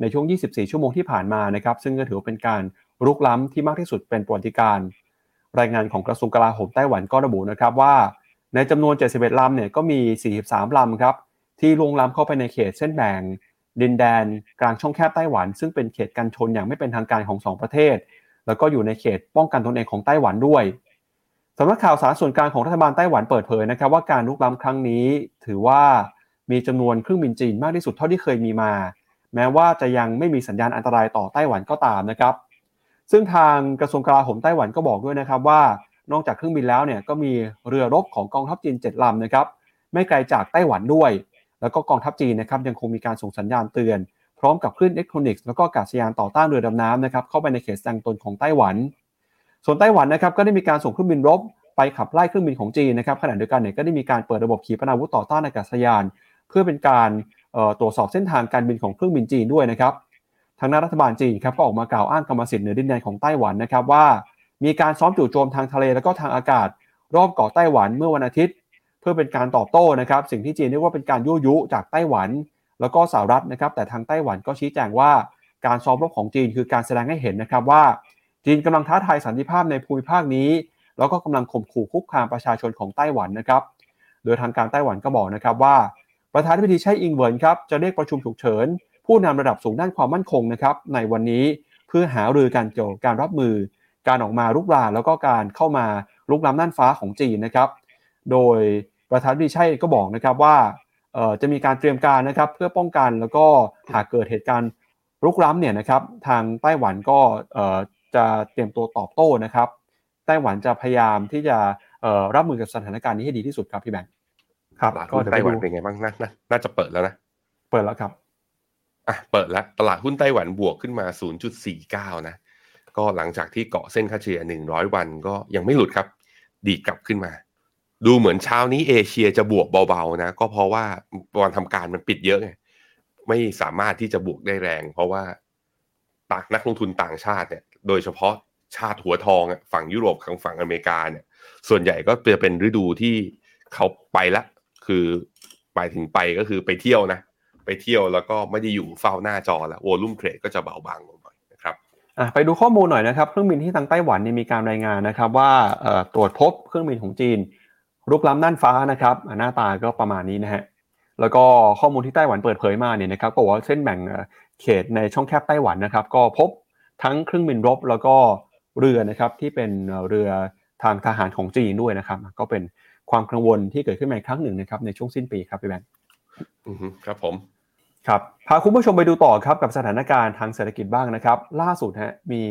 ในช่วง 24 ชั่วโมงที่ผ่านมานะครับ ซึ่งก็ถือว่าเป็นการลุกล้ำที่มากที่สุดเป็นประวัติการ รายงานของกระทรวงกลาโหมไต้หวันก็ระบุนะครับว่า ในจำนวน 71ลำเนี่ยก็มี 43ลำครับ ที่ลงล้ำเข้าไปในเขตเส้นแบ่งดินแดนกลางช่องแคบไต้หวัน ซึ่งเป็นเขตกันชนอย่างไม่เป็นทางการของ 2 ประเทศ แล้วก็อยู่ในเขตป้องกันตนเองของไต้หวันด้วยสำนักข่าวสารส่วนกลางของรัฐบาลไต้หวันเปิดเผยนะครับว่าการลุกล้ำครั้งนี้ ถือว่ามีจำนวนเครื่องบินจีนมากที่สุดเท่าที่เคยมีมา แม้ว่าจะยังไม่มีสัญญาณอันตรายต่อไต้หวันก็ตามนะครับ ซึ่งทางกระทรวงกลาโหมไต้หวันก็บอกด้วยนะครับว่านอกจากเครื่องบินแล้วเนี่ยก็มีเรือรบของกองทัพจีน7ลำนะครับไม่ไกลจากไต้หวันด้วย แล้วก็กองทัพจีนนะครับยังคงมีการส่งสัญญาณเตือน พร้อมกับคลื่นอิเล็กทรอนิกส์แล้วก็อากาศยานต่อต้านเรือดำน้ำนะครับเข้าไปในเขตแสดงตนของไต้หวัน ส่วนไต้หวันนะครับก็ได้มีการส่งเครื่องบินรบ ไปขับไล่เครื่องบินของจีนนะครับขณะเดียวกันเนี่ยก็ได้มีการเปิดระบบขีปนาวุธต่อต้านอากาศยาน เพื่อเป็นการตรวจสอบเส้นทางการบินของเครื่องบินจีนด้วยนะครับทางด้านรัฐบาลจีนครับก็ออกมากล่าวอ้างกรรมสิทธิ์เหนือดินแดนของไต้หวันนะครับว่า มีการซ้อมจู่โจมทางทะเลแล้วก็ทางอากาศ รอบเกาะไต้หวันเมื่อวันอาทิตย์ เพื่อเป็นการตอบโต้นะครับสิ่งที่จีนเรียกว่าเป็นการยั่วยุจากไต้หวัน แล้วก็สหรัฐนะครับแต่ทางไต้หวันก็ชี้แจงว่าการซ้อมรบของจีนคือการแสดงให้เห็นนะครับว่า จีนกำลังท้าทายสันติภาพในภูมิภาคนี้ แล้วก็กำลังข่มขู่คุกคามประชาชนของไต้หวันนะครับโดยทางการไต้หวันก็บอกนะครับว่า ประธานาธิบดีไช่อิงเหวินครับจะเรียกประชุมฉุกเฉิน ผู้นำระดับสูงด้านความมั่นคงนะครับในวันนี้เพื่อหารือการเกี่ยวกับการรับมือ การออกมาลุกลามแล้วก็การเข้ามาลุกล้ำน่านฟ้าของจีนนะครับ โดย ประธานาธิบดีไช่ก็บอกนะครับว่าจะมีการเตรียมการนะครับเพื่อป้องกันแล้วก็หากเกิดเหตุการณ์ลุกล้ำเนี่ยนะครับทางไต้หวันก็จะเตรียมตัวตอบโต้นะครับ ไต้หวันจะพยายามที่จะรับมือกับสถานการณ์นี้ให้ดีที่สุดครับพี่แบงค์ครับก็ไต้หวันเป็นไงบ้างนะน่าจะเปิดแล้วนะเปิดแล้วครับอะเปิดแล้วตลาดหุ้นไต้หวันบวกขึ้นมา 0.49 นะ ก็หลังจากที่เกาะเส้นค่าเฉลี่ย100 วันก็ยังไม่หลุดครับ ดีกลับขึ้นมา ดูเหมือนเช้านี้เอเชียจะบวกเบาๆนะ ก็เพราะว่าวันทำการมันปิดเยอะไงไม่สามารถที่จะบวกได้แรง เพราะว่าต่างนักลงทุนต่างชาติเนี่ยโดยเฉพาะชาติหัวทองฝั่งยุโรปของฝั่งอเมริกาเนี่ย ส่วนใหญ่ก็จะเป็นฤดูที่เขาไปละคือไปถึงไปก็คือไปเที่ยวนะ ไปเที่ยวแล้วก็ไม่ได้อยู่เฝ้าหน้าจอแล้วโวลุ่มเทรดก็จะเบาบางลงหน่อยนะครับไปดูข้อมูลหน่อยนะครับ เครื่องบินที่ทางไต้หวันนี่มีการรายงานนะครับ ว่าตรวจพบเครื่องบินของจีน รุกล้ำน่านฟ้านะครับหน้าตาก็ประมาณนี้นะฮะแล้วก็ข้อมูลที่ไต้หวันเปิดเผยมาเนี่ยนะครับก็บอกว่าเส้นแบ่งเขตในช่องแคบไต้หวันนะครับ ก็พบทั้งเครื่องบินรบแล้วก็เรือนะครับที่เป็นเรือทางทหารของจีนด้วยนะครับ ก็เป็นความกังวลที่เกิดขึ้นมาอีกครั้งหนึ่งนะครับในช่วงสิ้นปีครับพี่แบงค์ครับผมครับพาคุณผู้ชมไปดูต่อครับกับสถานการณ์ทางเศรษฐกิจบ้างนะครับ ล่าสุดฮะมี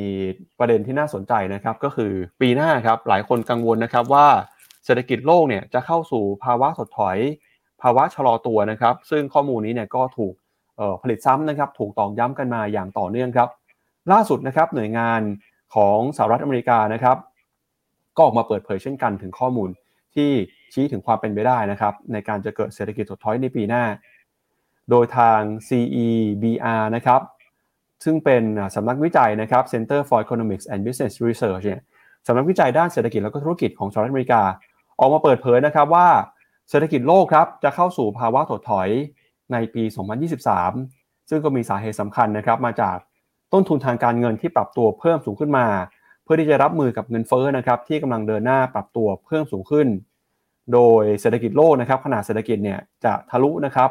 ประเด็นที่น่าสนใจนะครับ ก็คือปีหน้าครับหลายคนกังวลนะครับว่า เศรษฐกิจโลกเนี่ยจะเข้าสู่ภาวะถดถอย ภาวะชะลอตัวนะครับ ซึ่งข้อมูลนี้เนี่ยก็ถูกผลิตซ้ำนะครับ ถูกตอกย้ำกันมาอย่างต่อเนื่องครับ ล่าสุดนะครับหน่วยงานของสหรัฐอเมริกานะครับ ก็ออกมาเปิดเผยเช่นกันถึงข้อมูลที่ชี้ถึงความเป็นไปได้นะครับ ในการจะเกิดเศรษฐกิจถดถอยในปีหน้า โดยทาง CEBR นะครับซึ่งเป็นสำนักวิจัยนะครับ Center for Economics and Business Research เนี่ยสำนักวิจัยด้านเศรษฐกิจและก็ธุรกิจของสหรัฐอเมริกา ออกมาเปิดเผยนะครับว่าเศรษฐกิจโลกครับจะเข้าสู่ภาวะถดถอยในปี 2023 ซึ่งก็มีสาเหตุสำคัญนะครับมาจากต้นทุนทางการเงินที่ปรับตัวเพิ่มสูงขึ้นมา เพื่อที่จะรับมือกับเงินเฟ้อนะครับที่กำลังเดินหน้าปรับตัวเพิ่มสูงขึ้น โดยเศรษฐกิจโลกนะครับขนาดเศรษฐกิจเนี่ยจะทะลุนะครับ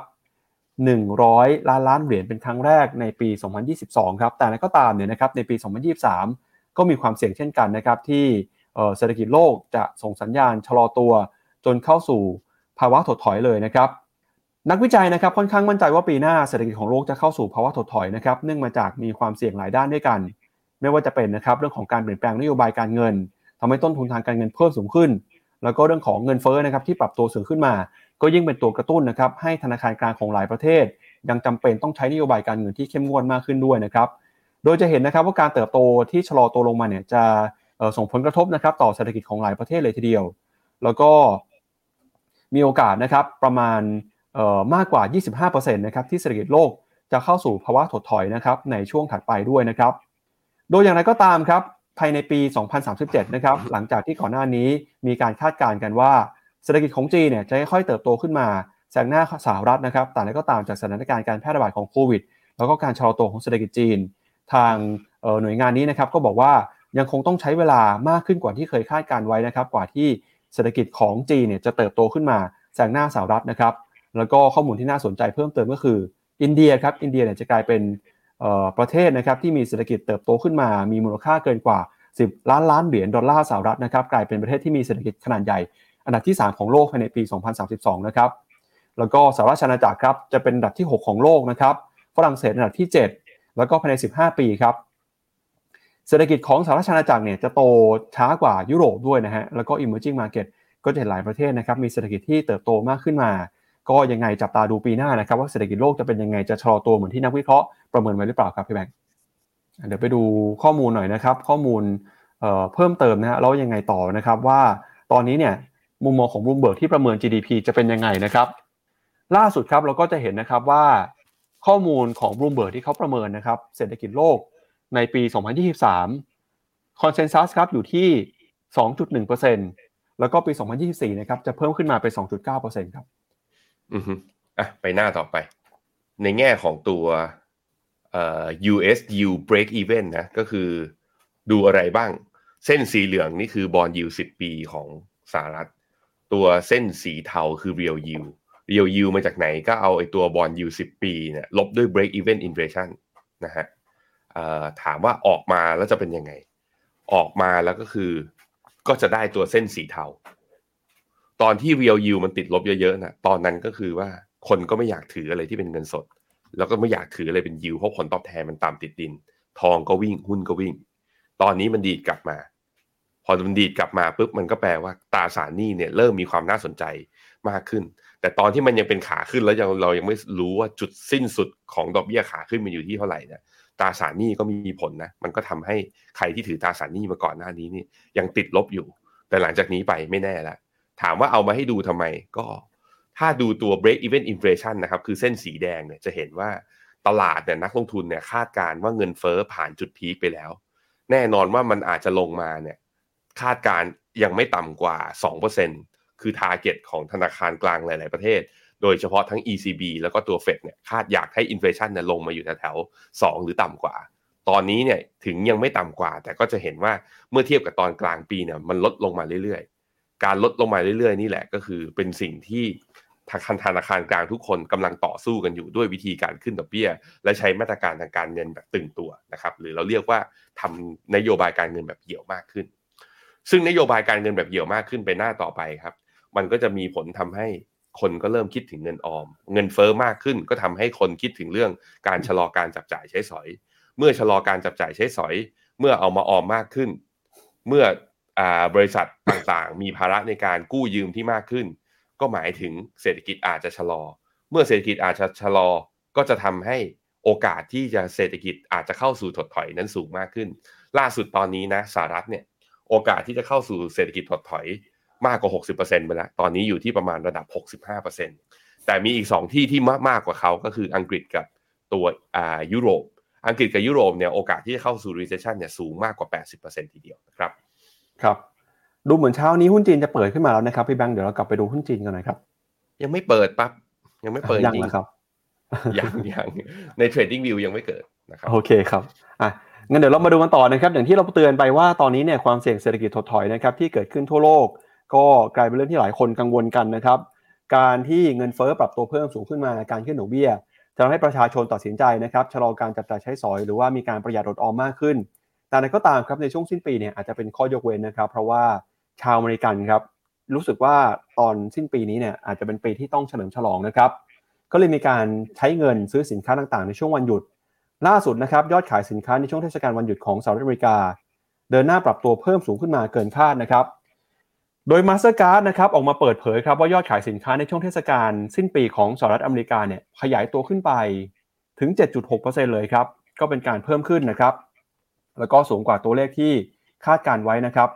100 ล้านล้านเหรียญเป็นครั้งแรกในปี 2022 ครับ แต่ก็ตามเนี่ยนะครับในปี 2023 ก็มีความเสี่ยงเช่นกันนะครับที่ เศรษฐกิจโลกจะส่งสัญญาณชะลอตัว จนเข้าสู่ภาวะถดถอยเลยนะครับ นักวิจัยนะครับค่อนข้างมั่นใจว่าปีหน้าเศรษฐกิจของโลกจะเข้าสู่ภาวะถดถอยนะครับเนื่องมาจากมีความเสี่ยงหลายด้านด้วยกัน ไม่ว่าจะเป็นนะครับเรื่องของการเปลี่ยนแปลงนโยบายการเงินทำให้ต้นทุนทางการเงินเพิ่มสูงขึ้น แล้วก็เรื่องของเงินเฟ้อนะครับที่ปรับตัวสูงขึ้นมา ก็ยิ่งเป็นตัวกระตุ้นนะครับให้ธนาคารกลางของหลายประเทศ ยังจำเป็นต้องใช้นโยบายการเงินที่เข้มงวดมากขึ้นด้วยนะครับ โดยจะเห็นนะครับว่าการเติบโตที่ชะลอตัวลงมาเนี่ยจะ ส่งผลกระทบนะครับต่อเศรษฐกิจของหลายประเทศเลยทีเดียว แล้วก็มีโอกาสนะครับประมาณมากกว่า 25%นะครับที่เศรษฐกิจโลกจะเข้าสู่ภาวะถดถอยนะครับในช่วงถัดไปด้วยนะครับ โดยอย่างไรก็ตามครับภายในปี 2037 นะครับหลังจากที่ก่อนหน้านี้มีการคาดการณ์กันว่าเศรษฐกิจของจีนเนี่ยจะค่อยๆเติบโตขึ้นมาแซงหน้าสหรัฐนะครับ แต่แล้วก็ตามจากสถานการณ์การแพร่ระบาดของโควิด แล้วก็การชะลอตัวของเศรษฐกิจจีน ทางหน่วยงานนี้นะครับก็บอกว่า ยังคงต้องใช้เวลามากขึ้นกว่าที่เคยคาดการไว้นะครับ กว่าที่เศรษฐกิจของจีนเนี่ยจะเติบโตขึ้นมาแซงหน้าสหรัฐนะครับ แล้วก็ข้อมูลที่น่าสนใจเพิ่มเติมก็คือ อินเดียครับอินเดียเนี่ยจะกลายเป็นประเทศนะครับที่มีเศรษฐกิจเติบโตขึ้นมา มีมูลค่าเกินกว่า 10 ล้านล้านเหรียญดอลลาร์สหรัฐนะครับกลายเป็นประเทศที่มีเศรษฐกิจขนาดใหญ่ อันดับที่ 3 ของโลกภายในปี 2032 นะครับแล้วก็สหรัฐอาณาจักรครับจะเป็นอันดับที่ 6 ของโลกนะครับฝรั่งเศสอันดับที่ 7 แล้วก็ภายใน 15 ปีครับ เศรษฐกิจของสหรัฐอาณาจักรเนี่ยจะโตช้ากว่ายุโรปด้วยนะฮะ แล้วก็ emerging market ก็จะเห็นหลายประเทศนะครับ มีเศรษฐกิจที่เติบโตมากขึ้นมา ก็ยังไงจับตาดูปีหน้านะครับ ว่าเศรษฐกิจโลกจะเป็นยังไง จะชะลอตัวเหมือนที่นักวิเคราะห์ประเมินไว้หรือเปล่าครับพี่แบงค์เดี๋ยวไปดูข้อมูลหน่อยนะครับ ข้อมูลเพิ่มเติมนะฮะแล้วยังไงต่อนะครับว่าตอนนี้เนี่ยมุมมองของบลูเบิร์กที่ประเมิน GDP จะเป็นยังไงนะครับ ล่าสุดครับเราก็จะเห็นนะครับว่าข้อมูลของบลูเบิร์กที่เขาประเมินนะครับ เศรษฐกิจโลก ในปี 2023 consensus ครับอยู่ที่ 2.1%แล้วก็ปี 2024 นะครับจะเพิ่มขึ้นมาเป็น 2.9%ครับ อือฮึอะไปหน้าต่อไป ในแง่ของตัวเอ่อ US break even นะ ก็คือดูอะไรบ้าง เส้นสีเหลืองนี่คือ bond yield สิบปีของสหรัฐ ตัวเส้นสีเทาคือ real yield real yield มาจากไหนก็เอาไอ้ตัว bond yield สิบปีเนี่ยลบด้วย break even inflation นะฮะ ถามว่าออกมาแล้วจะเป็นยังไง ออกมาแล้วก็คือ ก็จะได้ตัวเส้นสีเทา ตอนที่ real yield มันติดลบเยอะๆนะตอนนั้นก็คือว่าคนก็ไม่อยากถืออะไรที่เป็นเงินสด แล้วก็ไม่อยากถืออะไรเป็นยิวเพราะผลตอบแทนมันตามติดดิน ทองก็วิ่งหุ้นก็วิ่ง ตอนนี้มันดีดกลับมา พอมันดีดกลับมาปุ๊บมันก็แปลว่าตราสารหนี้เนี่ยเริ่มมีความน่าสนใจมากขึ้น แต่ตอนที่มันยังเป็นขาขึ้นแล้วยังเรายังไม่รู้ว่าจุดสิ้นสุดของดอกเบี้ยขาขึ้นมันอยู่ที่เท่าไหร่เนี่ย ตราสารหนี้ก็มีผลนะ มันก็ทำให้ใครที่ถือตราสารหนี้มาก่อนหน้านี้นี่ยังติดลบอยู่ แต่หลังจากนี้ไปไม่แน่ละ ถามว่าเอามาให้ดูทำไมก็ถ้าดูตัว break even inflation นะครับ คือเส้นสีแดงเนี่ยจะเห็นว่าตลาดเนี่ยนักลงทุนเนี่ยคาดการว่าเงินเฟอ้อผ่านจุดพีคไปแล้ว แน่นอนว่ามันอาจจะลงมาเนี่ยคาดการยังไม่ต่ำกว่า 2%คือ target ของธนาคารกลางหลาย ๆ ประเทศ โดยเฉพาะทั้ง ECB แล้วก็ตัว Fed เนี่ยคาดอยากให้อินฟลชันเนี่ยลงมาอยู่แถวๆ2หรือต่ำกว่า ตอนนี้เนี่ยถึงยังไม่ต่ำกว่า แต่ก็จะเห็นว่าเมื่อเทียบกับตอนกลางปีเนี่ยมันลดลงมาเรื่อยๆ การลดลงมาเรื่อยๆ นี่แหละก็คือเป็นสิ่งที่ธนาคารธนาคารกลางทุกคนกำลังต่อสู้กันอยู่ด้วยวิธีการขึ้นดอกเบี้ย และใช้มาตรการทางการเงินแบบตึงตัวนะครับหรือเราเรียกว่าทำนโยบายการเงินแบบเหี่ยวมากขึ้น ซึ่งนโยบายการเงินแบบเหี่ยวมากขึ้นไปหน้าต่อไปครับ มันก็จะมีผลทำให้ คนก็เริ่มคิดถึงเงินออม เงินเฟอ้อมากขึ้นก็ทำให้คนคิดถึงเรื่องการชะลอการจับจ่ายใช้สอย เมื่อชะลอการจับจ่ายใช้สอย เมื่อเอามาออมมากขึ้น เมื่อบริษัทต่างๆ มีภาระในการกู้ยืมที่มากขึ้น ก็หมายถึงเศรษฐกิจอาจจะชะลอ เมื่อเศรษฐกิจอาจจะชะลอก็จะทำให้โอกาสที่จะเศรษฐกิจอาจจะเข้าสู่ถดถอยนั้นสูงมากขึ้น ล่าสุดตอนนี้นะสหรัฐเนี่ยโอกาสที่จะเข้าสู่เศรษฐกิจถดถอย มากกว่า 60%ไปแล้ว ตอนนี้อยู่ที่ประมาณระดับ 65%แต่มีอีก 2 ที่ที่มากมากกว่าเขาก็คืออังกฤษกับตัวอ่ายุโรป อังกฤษกับยุโรปเนี่ยโอกาสที่จะเข้าสู่ recession เนี่ยสูงมากกว่า 80%ทีเดียวนะครับครับ ดูเหมือนเช้านี้หุ้นจีนจะเปิดขึ้นมาแล้วนะครับพี่แบงค์เดี๋ยวเรากลับไปดูหุ้นจีนกันหน่อยครับ ยังไม่เปิดปั๊บยังไม่เปิดจริงครับยังยังใน trading view ยังไม่เกิดนะครับโอเคครับอะงั้นเดี๋ยวเรามาดูกันต่อนะครับ อย่างที่เราเตือนไปว่าตอนนี้เนี่ยความเสี่ยงเศรษฐกิจถดถอยนะครับที่เกิดขึ้นทั่วโลก ก็กลายเป็นเรื่องที่หลายคนกังวลกันนะครับ การที่เงินเฟ้อปรับตัวเพิ่มสูงขึ้นมาการขึ้นดอกเบี้ยจะทำให้ประชาชนตัดสินใจนะครับชะลอการจับจ่ายใช้สอย หรือว่ามีการประหยัดอดออมมากขึ้น แต่ในก็ตามครับในช่วงสิ้นปีเนี่ยอาจจะเป็นข้อยกเว้นนะครับ เพราะว่าชาวอเมริกันครับรู้สึกว่าตอนสิ้นปีนี้เนี่ยอาจจะเป็นปีที่ต้องเฉลิมฉลองนะครับ ก็เลยมีการใช้เงินซื้อสินค้าต่างๆ ในช่วงวันหยุด ล่าสุดนะครับยอดขายสินค้าในช่วงเทศกาลวันหยุดของสหรัฐอเมริกา เดินหน้าปรับตัวเพิ่มสูงขึ้นมาเกินคาดนะครับ โดย Mastercard นะครับออกมาเปิดเผยครับว่ายอดขายสินค้าในช่วงเทศกาลสิ้นปีของสหรัฐอเมริกาเนี่ยขยายตัวขึ้นไปถึง 7.6%เลยครับ ก็เป็นการเพิ่มขึ้นนะครับ แล้วก็สูงกว่าตัวเลขที่คาดการไว้นะครับ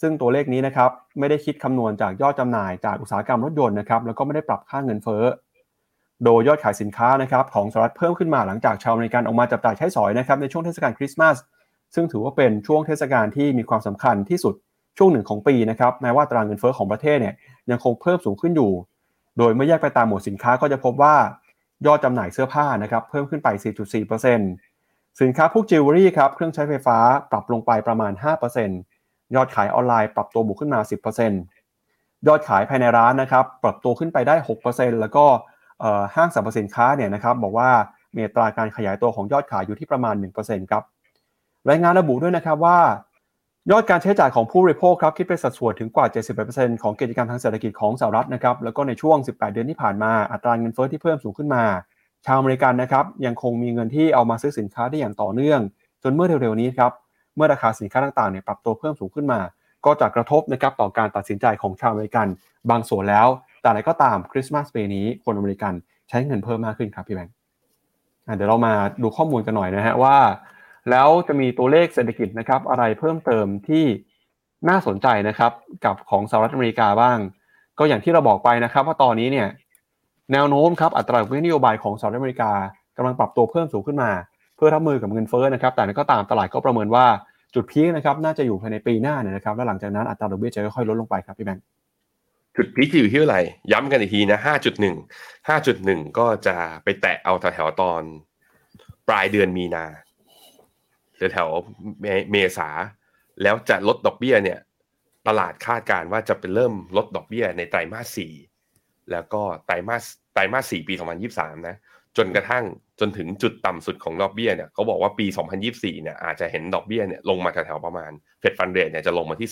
ซึ่งตัวเลขนี้นะครับไม่ได้คิดคำนวณจากยอดจำหน่ายจากอุตสาหกรรมรถยนต์นะครับ แล้วก็ไม่ได้ปรับค่าเงินเฟ้อ โดยยอดขายสินค้านะครับของสหรัฐเพิ่มขึ้นมาหลังจากชาวอเมริกันออกมาจับจ่ายใช้สอยนะครับในช่วงเทศกาลคริสต์มาส ซึ่งถือว่าเป็นช่วงเทศกาลที่มีความสำคัญที่สุด ช่วงหนึ่งของปีนะครับแม้ว่าอัตราเงินเฟ้อของประเทศเนี่ยยังคงเพิ่มสูงขึ้นอยู่ โดยเมื่อแยกไปตามหมวดสินค้าก็จะพบว่ายอดจำหน่ายเสื้อผ้านะครับเพิ่มขึ้นไป 4.4%สินค้าพวกจิวเวลรี่ครับเครื่องใช้ไฟฟ้าปรับลงไปประมาณ 5%ยอดขายออนไลน์ปรับตัวบวกขึ้นมา 10%ยอดขายภายในร้านนะครับปรับตัวขึ้นไปได้ 6%แล้วก็ห้างสรรพสินค้าเนี่ยนะครับบอกว่ามีตราการขยายตัวของยอดขายอยู่ที่ประมาณ 1%ครับรายงานระบุด้วยนะครับว่า ยอดการใช้จ่ายของผู้บริโภคครับคิดเป็นสัดส่วนถึงกว่า70%ของกิจกรรมทางเศรษฐกิจของสหรัฐนะครับแล้วก็ในช่วง 18 เดือนที่ผ่านมาอัตราเงินเฟ้อที่เพิ่มสูงขึ้นมา ชาวอเมริกันนะครับยังคงมีเงินที่เอามาซื้อสินค้าได้อย่างต่อเนื่อง จนเมื่อเร็วๆนี้ครับเมื่อราคาสินค้าต่างๆเนี่ยปรับตัวเพิ่มสูงขึ้นมา ก็จะกระทบนะครับต่อการตัดสินใจของชาวอเมริกัน บางส่วนแล้ว แต่อะไรก็ตามคริสต์มาสปีนี้คนอเมริกันใช้เงินเพิ่มมากขึ้นครับพี่แบงค์เดี๋ยวเรามาดูข้อมูลกันหน่อยนะฮะว่า แล้วจะมีตัวเลขเศรษฐกิจนะครับ อะไรเพิ่มเติมที่น่าสนใจนะครับ กับของสหรัฐอเมริกาบ้าง ก็อย่างที่เราบอกไปนะครับ ว่าตอนนี้เนี่ยแนวโน้มครับอัตราดอกเบี้ยนโยบายของสหรัฐอเมริกากำลังปรับตัวเพิ่มสูงขึ้นมา เพื่อรับมือกับเงินเฟ้อนะครับ แต่นั้นก็ตามตลาดก็ประเมินว่าจุดพีคนะครับน่าจะอยู่ภายในปีหน้าเนี่ยนะครับ และหลังจากนั้นอัตราดอกเบี้ยจะค่อยๆลดลงไปครับพี่แบงค์จุดพีคจะอยู่ที่เท่าไหร่ย้ำกันอีกทีนะห้าจุดหนึ่งห้าจุดหนึ่งก็จะไปแตะเอาแถวๆตอนปลายเดือนมีนา แถวเมษา แล้วจะลดดอกเบี้ยเนี่ย ตลาดคาดการว่าจะเป็นเริ่มลดดอกเบี้ยในไตรมาสสี่แล้วก็ไตรมาสไตรมาสสี่ปี 2023 นะ จนกระทั่งจนถึงจุดต่ำสุดของดอกเบี้ยเนี่ยเขาบอกว่าปี 2024 เนี่ยอาจจะเห็นดอกเบี้ยเนี่ยลงมาแถวๆประมาณเฟดฟันเรทเนี่ยจะลงมาที่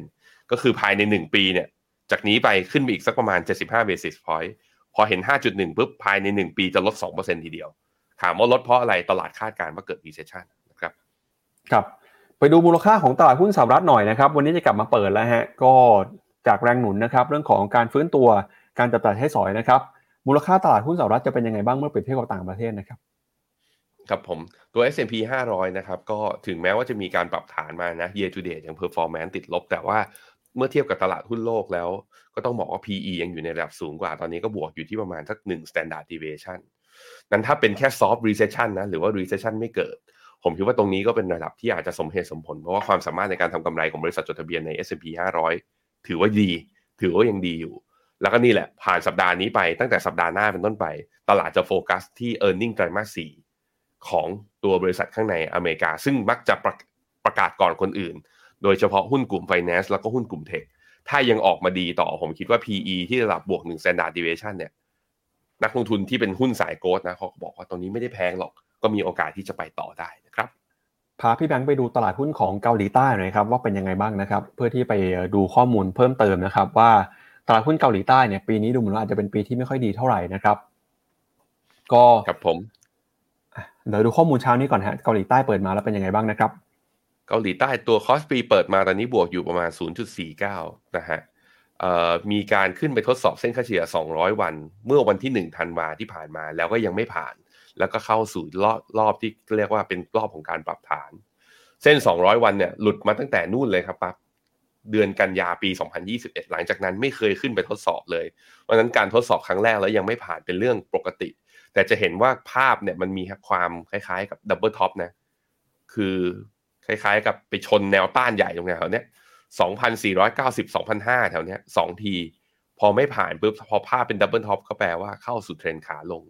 3%ก็คือภายใน 1 ปีเนี่ยจากนี้ไปขึ้นไปอีกสักประมาณ 75 basis point พอเห็น 5.1ปุ๊บภายใน 1 ปีจะลด 2%ทีเดียว ถามว่าลดเพราะอะไรตลาดคาดการณ์ว่าเกิด recession ครับไปดูมูลค่าของตลาดหุ้นสหรัฐหน่อยนะครับ วันนี้จะกลับมาเปิดแล้วฮะก็จากแรงหนุนนะครับเรื่องของการฟื้นตัวการจับจ่ายใช้สอยนะครับ มูลค่าตลาดหุ้นสหรัฐจะเป็นยังไงบ้างเมื่อเปรียบเทียบกับต่างประเทศนะครับครับผมตัว S&P 500 นะครับ ก็ถึงแม้ว่าจะมีการปรับฐานมานะ year to date อย่าง performance ติดลบ แต่ว่าเมื่อเทียบกับตลาดหุ้นโลกแล้ว ก็ต้องบอกว่า PE ยังอยู่ในระดับสูงกว่า ตอนนี้ก็บวกอยู่ที่ประมาณสัก1 standard deviation นั้นถ้าเป็นแค่ soft recession นะ หรือว่า recession ไม่เกิด ผมคิดว่าตรงนี้ก็เป็นระดับที่อาจจะสมเหตุสมผล เพราะว่าความสามารถในการทำกำไรของบริษัทจดทะเบียนใน S&P 500 ถือว่าดี ถือว่ายังดีอยู่ แล้วก็นี่แหละ ผ่านสัปดาห์นี้ไปตั้งแต่สัปดาห์หน้าเป็นต้นไป ตลาดจะโฟกัสที่ e a r n i n g ไตรมาส 4 ของตัวบริษัทข้างในอเมริกา ซึ่งมักจะประประกาศก่อนคนอื่น โดยเฉพาะหุ้นกลุ่ม Finance แล้วก็หุ้นกลุ่มเทคถ้ายังออกมาดีต่อผมคิดว่า PE ที่ระดับบวก1 standard deviation เนี่ยนักลงทุนที่เป็นหุ้นสายโกลดนะเขาบอกว่าตรงนี้ไม่ได้แพงหรอกก็มีโอกาสที่จะไปต่อได้ พาพี่แบงค์ไปดูตลาดหุ้นของเกาหลีใต้หน่อยครับว่าเป็นยังไงบ้างนะครับ เพื่อที่ไปดูข้อมูลเพิ่มเติมนะครับ ว่าตลาดหุ้นเกาหลีใต้เนี่ยปีนี้ดูเหมือนว่าอาจจะเป็นปีที่ไม่ค่อยดีเท่าไหร่นะครับ ก็ครับผมเดี๋ยวดูข้อมูลเช้านี้ก่อนฮะเกาหลีใต้เปิดมาแล้วเป็นยังไงบ้างนะครับ เกาหลีใต้ตัว KOSPI เปิดมาตอนนี้บวกอยู่ประมาณ 0.49 นะฮะมีการขึ้นไปทดสอบเส้นค่าเฉลี่ย 200 วัน เมื่อวันที่ 1 ธันวาที่ผ่านมาแล้วก็ยังไม่ผ่าน แล้วก็เข้าสู่รอบรอบที่เรียกว่าเป็นรอบของการปรับฐาน เส้น 200 วันเนี่ยหลุดมาตั้งแต่นู่นเลยครับปั๊บเดือนกันยาปี 2021 หลังจากนั้นไม่เคยขึ้นไปทดสอบเลยเพราะนั้นการทดสอบครั้งแรกแล้วยังไม่ผ่านเป็นเรื่องปกติ แต่จะเห็นว่าภาพเนี่ยมันมีความคล้ายๆกับ double top นะคือคล้ายๆ กับไปชนแนวต้านใหญ่ตรงแถวเนี้ย2,490 2,500แถวเนี้ยสองที พอไม่ผ่านปุ๊บพอภาพเป็น double top ก็แปลว่าเข้าสู่เทรนขาลง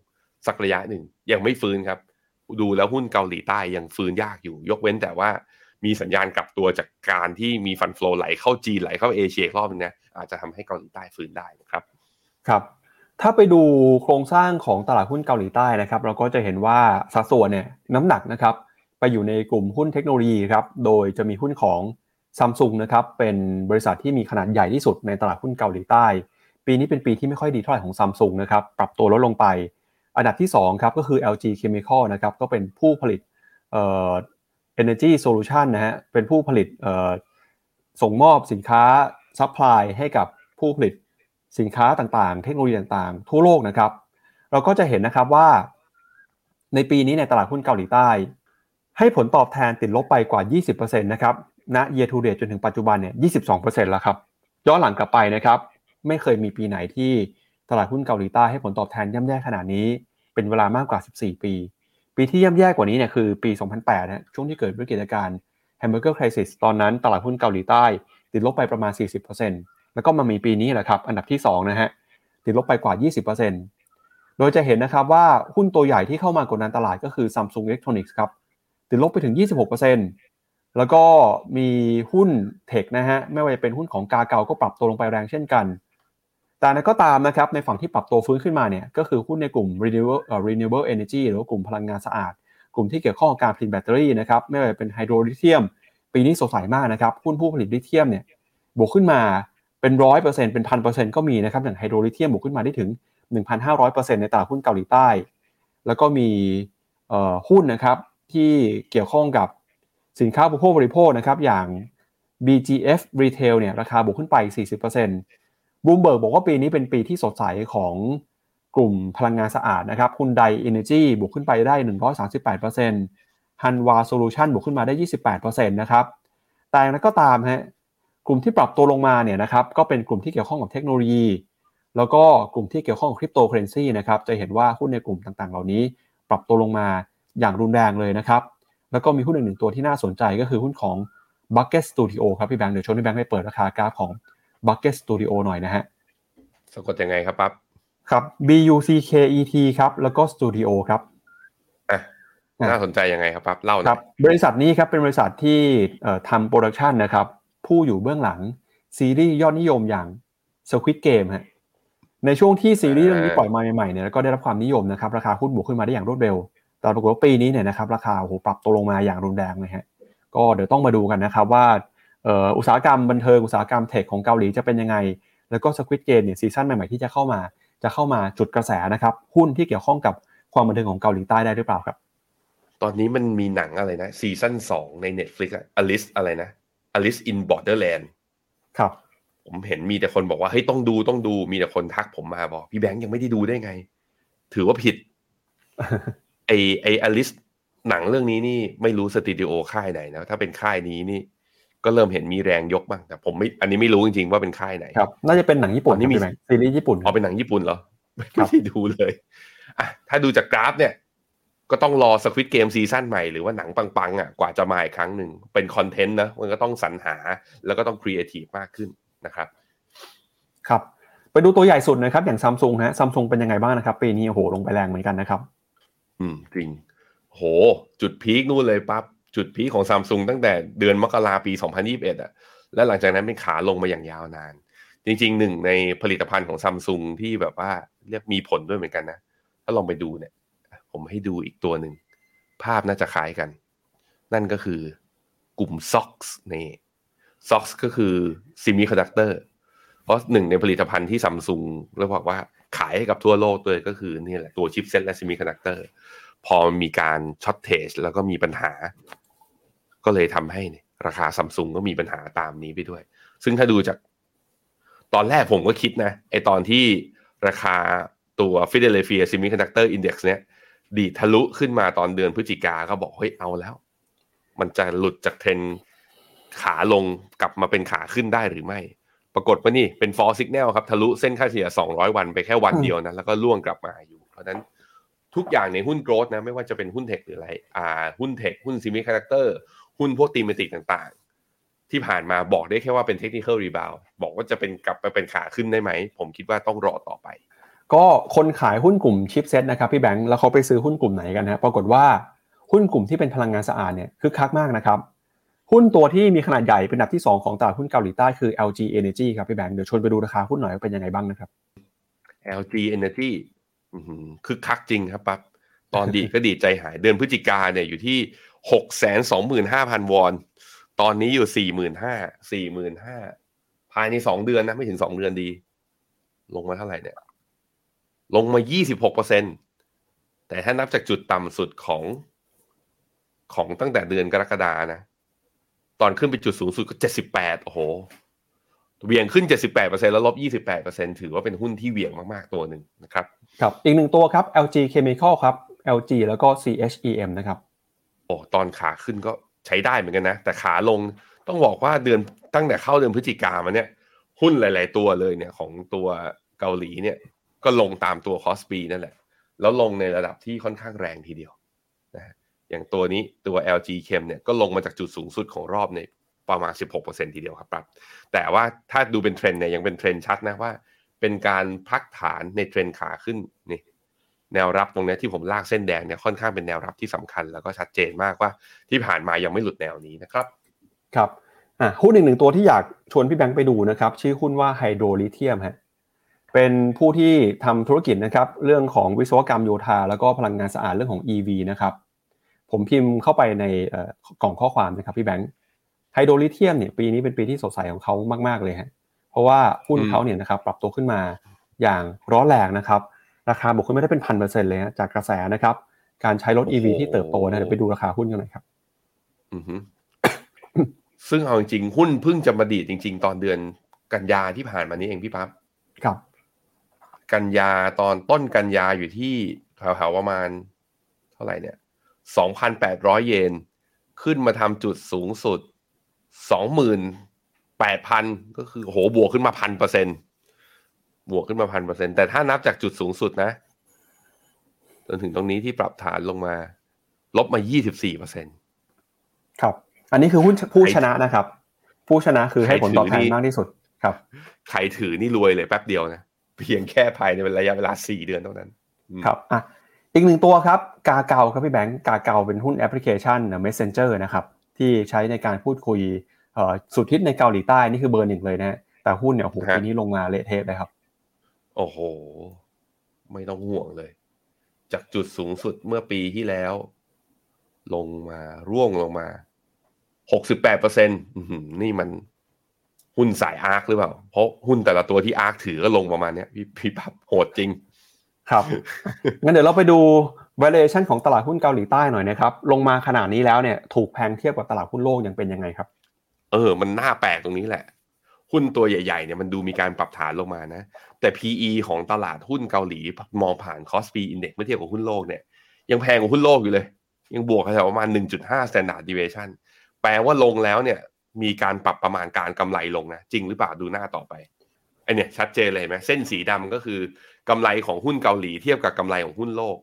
สักระยะหนึ่ง ยังไม่ฟื้นครับ ดูแล้วหุ้นเกาหลีใต้ยังฟื้นยากอยู่ ยกเว้นแต่ว่ามีสัญญาณกลับตัวจากการที่มีฟันฟลอไหลเข้าจีนไหลเข้าเอเชียรอบนึงนะอาจจะทำให้เกาหลีใต้ฟื้นได้นะครับ ครับ ถ้าไปดูโครงสร้างของตลาดหุ้นเกาหลีใต้นะครับ เราก็จะเห็นว่าสัดส่วนเนี่ยน้ำหนักนะครับไปอยู่ในกลุ่มหุ้นเทคโนโลยีครับโดยจะมีหุ้นของซัมซุงนะครับเป็นบริษัทที่มีขนาดใหญ่ที่สุดในตลาดหุ้นเกาหลีใต้ ปีนี้เป็นปีที่ไม่ค่อยดีเท่าไหร่ของซัมซุงนะครับปรับตัวลดลงไป อันดับที่2ครับก็คือ LG Chemical นะครับก็เป็นผู้ผลิตเอ่อ Energy Solution นะฮะเป็นผู้ผลิตเอ่อส่งมอบสินค้า supply ให้กับผู้ผลิตสินค้าต่างๆ เทคโนโลยีต่างๆ ทั่วโลกนะครับ เราก็จะเห็นนะครับว่า ในปีนี้ในตลาดหุ้นเกาหลีใต้ ให้ผลตอบแทนติดลบไปกว่า 20%นะครับณ year to date จนถึงปัจจุบันเนี่ย 22%แล้วครับ ย้อนหลังกลับไปนะครับ ไม่เคยมีปีไหนที่ ตลาดหุ้นเกาหลีใต้ให้ผลตอบแทนย่ำแย่ขนาดนี้ เป็นเวลามากกว่า 14 ปี ปีที่ย่ำแย่กว่านี้เนี่ยคือปี 2008นะช่วงที่เกิดวิกฤตการณ์ Hamburger Crisis ตอนนั้นตลาดหุ้นเกาหลีใต้ติดลบไปประมาณ 40%แล้วก็มามีปีนี้แหละครับอันดับที่2นะฮะติดลบไปกว่า 20%โดยจะเห็นนะครับว่าหุ้นตัวใหญ่ที่เข้ามากดดันตลาดก็คือ Samsung Electronics ครับติดลบไปถึง 26%แล้วก็มีหุ้นเทคนะฮะไม่ว่าจะเป็นหุ้นของกาเกาก็ปรับตัวลงไปแรงเช่นกัน แต่ก็ตามนะครับในฝั่งที่ปรับตัวฟื้นขึ้นมาเนี่ยก็คือหุ้นในกลุ่ม renewable renewable energy หรือกลุ่มพลังงานสะอาด กลุ่มที่เกี่ยวข้องกับการผลิตแบตเตอรี่นะครับไม่ว่าจะเป็นไฮโดรลิเธียม ปีนี้สดใสมากนะครับหุ้นผู้ผลิตลิเธียมเนี่ยบวกขึ้นมาเป็นร้อยเปอร์เซ็นต์เป็นพันเปอร์เซ็นต์ก็มีนะครับอย่างไฮโดรลิเธียมบวกขึ้นมาได้ถึง 1,500%ในตลาดหุ้นเกาหลีใต้ แล้วก็มีหุ้นนะครับที่เกี่ยวข้องกับสินค้าผู้บริโภคนะครับอย่าง BGF Retail เนี่ยราคาบวกขึ้นไป 40% บูมเบิร์กบอกว่าปีนี้เป็นปีที่สดใสของกลุ่มพลังงานสะอาดนะครับคุณไดเอเนจีบวกขึ้นไปได้ 138%ฮันวาโซลูชันบวกขึ้นมาได้ 28%นะครับแต่นั้นก็ตามฮะกลุ่มที่ปรับตัวลงมาเนี่ยนะครับก็เป็นกลุ่มที่เกี่ยวข้องกับเทคโนโลยี แล้วก็กลุ่มที่เกี่ยวข้องกับคริปโตเคอเรนซีนะครับจะเห็นว่าหุ้นในกลุ่มต่างๆ เหล่านี้ ปรับตัวลงมาอย่างรุนแรงเลยนะครับแล้วก็มีหุ้นอีกหนึ่งตัวที่น่าสนใจก็คือหุ้นของ Bucket Studio ครับพี่แบงค์เดี๋ยวชวนพี่แบงค์ไปเปิดราคากราฟของ Bucket Studio หน่อยนะฮะสะกดยังไงครับปั๊บครับ B U C K E T ครับแล้วก็ Studio ครับอะน่าสนใจยังไงครับปั๊บเล่าหน่อยครับบริษัทนี้ครับเป็นบริษัทที่ทำ production นะครับผู้อยู่เบื้องหลังซีรีส์ยอดนิยมอย่าง Squid Game ฮะในช่วงที่ซีรีส์เรื่องนี้ปล่อยมาใหม่ๆเนี่ยก็ได้รับความนิยมนะครับราคาหุ้นบวกขึ้นมาได้อย่างรวดเร็ว แต่ปรากฏว่าปีนี้เนี่ยนะครับราคาโอ้โหปรับตัวลงมาอย่างรุนแรงเลยฮะก็เดี๋ยวต้องมาดูกันนะครับว่า อุตสาหกรรมบันเทิงอุตสาหกรรม tech ของเกาหลีจะเป็นยังไง แล้วก็ Squid Game เนี่ย season ใหม่ๆที่จะเข้ามา จะเข้ามาจุดกระแสนะครับหุ้นที่เกี่ยวข้องกับความบันเทิงของเกาหลีใต้ได้หรือเปล่าครับ ตอนนี้มันมีหนังอะไรนะ season สองใน Netflix อะ Alice อะไรนะ Alice in Borderland ครับ ผมเห็นมีแต่คนบอกว่าเฮ้ยต้องดูต้องดูมีแต่คนทักผมมาบอกพี่แบงค์ยังไม่ได้ดูได้ไง ถือว่าผิดไอไออลิสหนังเรื่องนี้นี่ไม่รู้สตูดิโอค่ายไหนนะถ้าเป็นค่ายนี้นี่ ก็เริ่มเห็นมีแรงยกบ้างแต่ผมไม่อันนี้ไม่รู้จริงๆว่าเป็นค่ายไหนครับน่าจะเป็นหนังญี่ปุ่นนี่มีซีรีส์ญี่ปุ่นอ๋อเป็นหนังญี่ปุ่นเหรอไม่ได้ดูเลยอะถ้าดูจากกราฟเนี่ย ก็ต้องรอ Squid Game season ใหม่หรือว่าหนังปังๆอะกว่าจะมาอีกครั้งหนึ่งเป็น content นะมันก็ต้องสรรหาแล้วก็ต้องครีเอทีฟมากขึ้นนะครับ ครับ ไปดูตัวใหญ่สุดนะครับ อย่างซัมซุงฮะซัมซุงเป็นยังไงบ้างนะครับปีนี้โอ้โหลงไปแรงเหมือนกันนะครับ อืมจริงโห จุด peak นู่นเลยปั๊บ จุด peak ของซัมซุงตั้งแต่เดือนมกราปี 2021อะและหลังจากนั้นเป็นขาลงมาอย่างยาวนาน จริงๆหนึ่งในผลิตภัณฑ์ของซัมซุงที่แบบว่าเรียกมีผลด้วยเหมือนกันนะ ถ้าลองไปดูเนี่ย ผมให้ดูอีกตัวหนึ่ง ภาพน่าจะคล้ายกัน นั่นก็คือกลุ่ม SOX นี่ SOX ก็คือ semiconductor เพราะหนึ่งในผลิตภัณฑ์ที่ซัมซุงเรียกว่าขายให้กับทั่วโลกเลยก็คือนี่แหละตัว chipset และ semiconductor พอมีการ shortage แล้วก็มีปัญหา ก็เลยทำให้ราคาซัมซุงก็มีปัญหาตามนี้ไปด้วย ซึ่งถ้าดูจาก ตอนแรกผมก็คิดนะไอตอนที่ราคาตัว Philadelphia Semiconductor Index เนี่ย ดีทะลุขึ้นมาตอนเดือนพฤศจิกาก็บอกเฮ้ยเอาแล้ว มันจะหลุดจากเทรนขาลงกลับมาเป็นขาขึ้นได้หรือไม่ ปรากฏว่านี่เป็น false signal ครับทะลุเส้นค่าเฉลี่ย 200 วันไปแค่วันเดียวนะ แล้วก็ร่วงกลับมาอยู่ เพราะนั้นทุกอย่างในหุ้น growth นะ ไม่ว่าจะเป็นหุ้น tech หรืออะไรอ่าหุ้น tech หุ้น semiconductor หุ้นพวก thematic ต่างๆ ที่ผ่านมาบอกได้แค่ว่าเป็น technical rebound บอกว่าจะเป็นกลับไปเป็นขาขึ้นได้ไหม ผมคิดว่าต้องรอต่อไป ก็คนขายหุ้นกลุ่ม chipset นะครับพี่แบงค์แล้วเขาไปซื้อหุ้นกลุ่มไหนกันนะปรากฏว่าหุ้นกลุ่มที่เป็นพลังงานสะอาดเนี่ยคึกคักมากนะครับหุ้นตัวที่มีขนาดใหญ่เป็นอันดับที่ 2 ของตลาดหุ้นเกาหลีใต้คือ LG Energy ครับพี่แบงค์เดี๋ยวชวนไปดูราคาหุ้นหน่อยว่าเป็นยังไงบ้างนะครับ LG Energy คือคักจริงครับปั๊บตอนดีก็ดีใจหายเดือนพฤศจิกาเนี่ยอยู่ที่ หกแสนสองหมื่นห้าพันวอน ตอนนี้อยู่สี่หมื่นห้าสี่หมื่นห้าภายในสองเดือนนะ ไม่ถึงสองเดือนดี ลงมาเท่าไหร่เนี่ย ลงมายี่สิบหกเปอร์เซ็นแต่ถ้านับจากจุดต่ำสุดของของตั้งแต่เดือนกรกฎานะ ตอนขึ้นไปจุดสูงสุดก็เจ็ดสิบแปดโอ้โหเวียงขึ้นเจ็ดสิบแปดเปอร์เซ็นแล้วลบยี่สิบแปดเปอร์เซ็นถือว่าเป็นหุ้นที่เวียงมาก ๆ ตัวหนึ่งนะครับ ครับ อีกหนึ่งตัวครับ LG Chemical ครับ LG แล้วก็ CHEM นะครับ โอ้ตอนขาขึ้นก็ใช้ได้เหมือนกันนะ แต่ขาลงต้องบอกว่าเดือนตั้งแต่เข้าเดือนพฤศจิกามาเนี่ย หุ้นหลาย ๆ ตัวเลยเนี่ยของตัวเกาหลีเนี่ยก็ลงตามตัวคอสปีนั่นแหละ แล้วลงในระดับที่ค่อนข้างแรงทีเดียวนะอย่างตัวนี้ตัว LG Chem เนี่ยก็ลงมาจากจุดสูงสุดของรอบในประมาณ 16%ทีเดียวครับครับแต่ว่าถ้าดูเป็นเทรนเนี่ยยังเป็นเทรนชัดนะว่า เป็นการพักฐานในเทรนขาขึ้นนี่ แนวรับตรงนี้ที่ผมลากเส้นแดงเนี่ยค่อนข้างเป็นแนวรับที่สำคัญ แล้วก็ชัดเจนมากว่าที่ผ่านมายังไม่หลุดแนวนี้นะครับครับอะหุ้นอีกหนึ่งตัวที่อยากชวนพี่แบงค์ไปดูนะครับ ชื่อหุ้นว่า Hydro Lithium ฮะเป็นผู้ที่ทำธุรกิจนะครับ เรื่องของวิศวกรรมโยธา แล้วก็พลังงานสะอาดเรื่องของ EV นะครับ ผมพิมพ์เข้าไปในกล่องข้อความนะครับพี่แบงค์ไฮโดรลิเทียมเนี่ยปีนี้เป็นปีที่สดใสของเขามาก ๆ เลยฮะเพราะว่าหุ้นเขาเนี่ยนะครับปรับตัวขึ้นมาอย่างร้อนแรงนะครับ ราคาบวกขึ้นไม่ได้เป็นพันเปอร์เซ็นต์เลยนะจากกระแสนะครับ การใช้รถ EV ที่เติบโตนะเดี๋ยวไปดูราคาหุ้นกันหน่อยครับอือฮึซึ่งเอาจริงๆหุ้นเพิ่งจะมาดีดจริง ๆ ตอนเดือนกันยาที่ผ่านมานี้เองพี่ปั๊บครับ กันยาตอนต้นกันยาอยู่ที่แถวๆประมาณ เท่าไหร่เนี่ยสองพันแปดร้อยเยน ขึ้นมาทำจุดสูงสุดสองหมื่นแปดพันก็คือโหบวกขึ้นมาพันเปอร์เซ็น บวกขึ้นมาพันเปอร์เซ็นแต่ถ้านับจากจุดสูงสุดนะ จนถึงตรงนี้ที่ปรับฐานลงมา ลบมายี่สิบสี่เปอร์เซ็นครับ อันนี้คือหุ้นผู้ชนะนะครับ ผู้ชนะคือให้ผลตอบแทนใครถือนี่มากที่สุดครับใครถือนี่รวยเลยแป๊บเดียวนะ เพียงแค่ภายในระยะเวลาสี่เดือนเท่านั้นอืมครับอะอีกหนึ่งตัวครับ กาเกาครับพี่แบงค์กาเกาเป็นหุ้นแอปพลิเคชัน Messenger นะครับที่ใช้ในการพูดคุยเอ่อสุดฮิตในเกาหลีใต้นี่คือเบอร์หนึ่งเลยนะฮะแต่หุ้นเนี่ยโอ้โหปีนี้ลงมาเละเทะเลยครับ โอ้โห ไม่ต้องห่วงเลย จากจุดสูงสุดเมื่อปีที่แล้ว ลงมาร่วงลงมาหกสิบแปดเปอร์เซ็นนี่มันหุ้นสายอาร์คหรือเปล่า เพราะหุ้นแต่ละตัวที่อาร์คถือก็ลงประมาณเนี้ยพี่พี่ปับโหดจริง ครับ งั้นเดี๋ยวเราไปดู valuation ของตลาดหุ้นเกาหลีใต้หน่อยนะครับ ลงมาขนาดนี้แล้วเนี่ย ถูกแพงเทียบกับตลาดหุ้นโลกยังเป็นยังไงครับ เออ มันน่าแปลกตรงนี้แหละ หุ้นตัวใหญ่ๆเนี่ยมันดูมีการปรับฐานลงมานะ แต่ PE ของตลาดหุ้นเกาหลีมองผ่าน Cost P Index เมื่อเทียบกับหุ้นโลกเนี่ยยังแพงกว่าหุ้นโลกอยู่เลย ยังบวกแถวประมาณ 1.5 standard deviation แปลว่าลงแล้วเนี่ยมีการปรับประมาณการกำไรลงนะจริงหรือเปล่าดูหน้าต่อไปไอเนี่ยชัดเจนเลยไหมเส้นสีดำก็คือกำไรของหุ้นเกาหลีเทียบกับกำไรของหุ้นโลก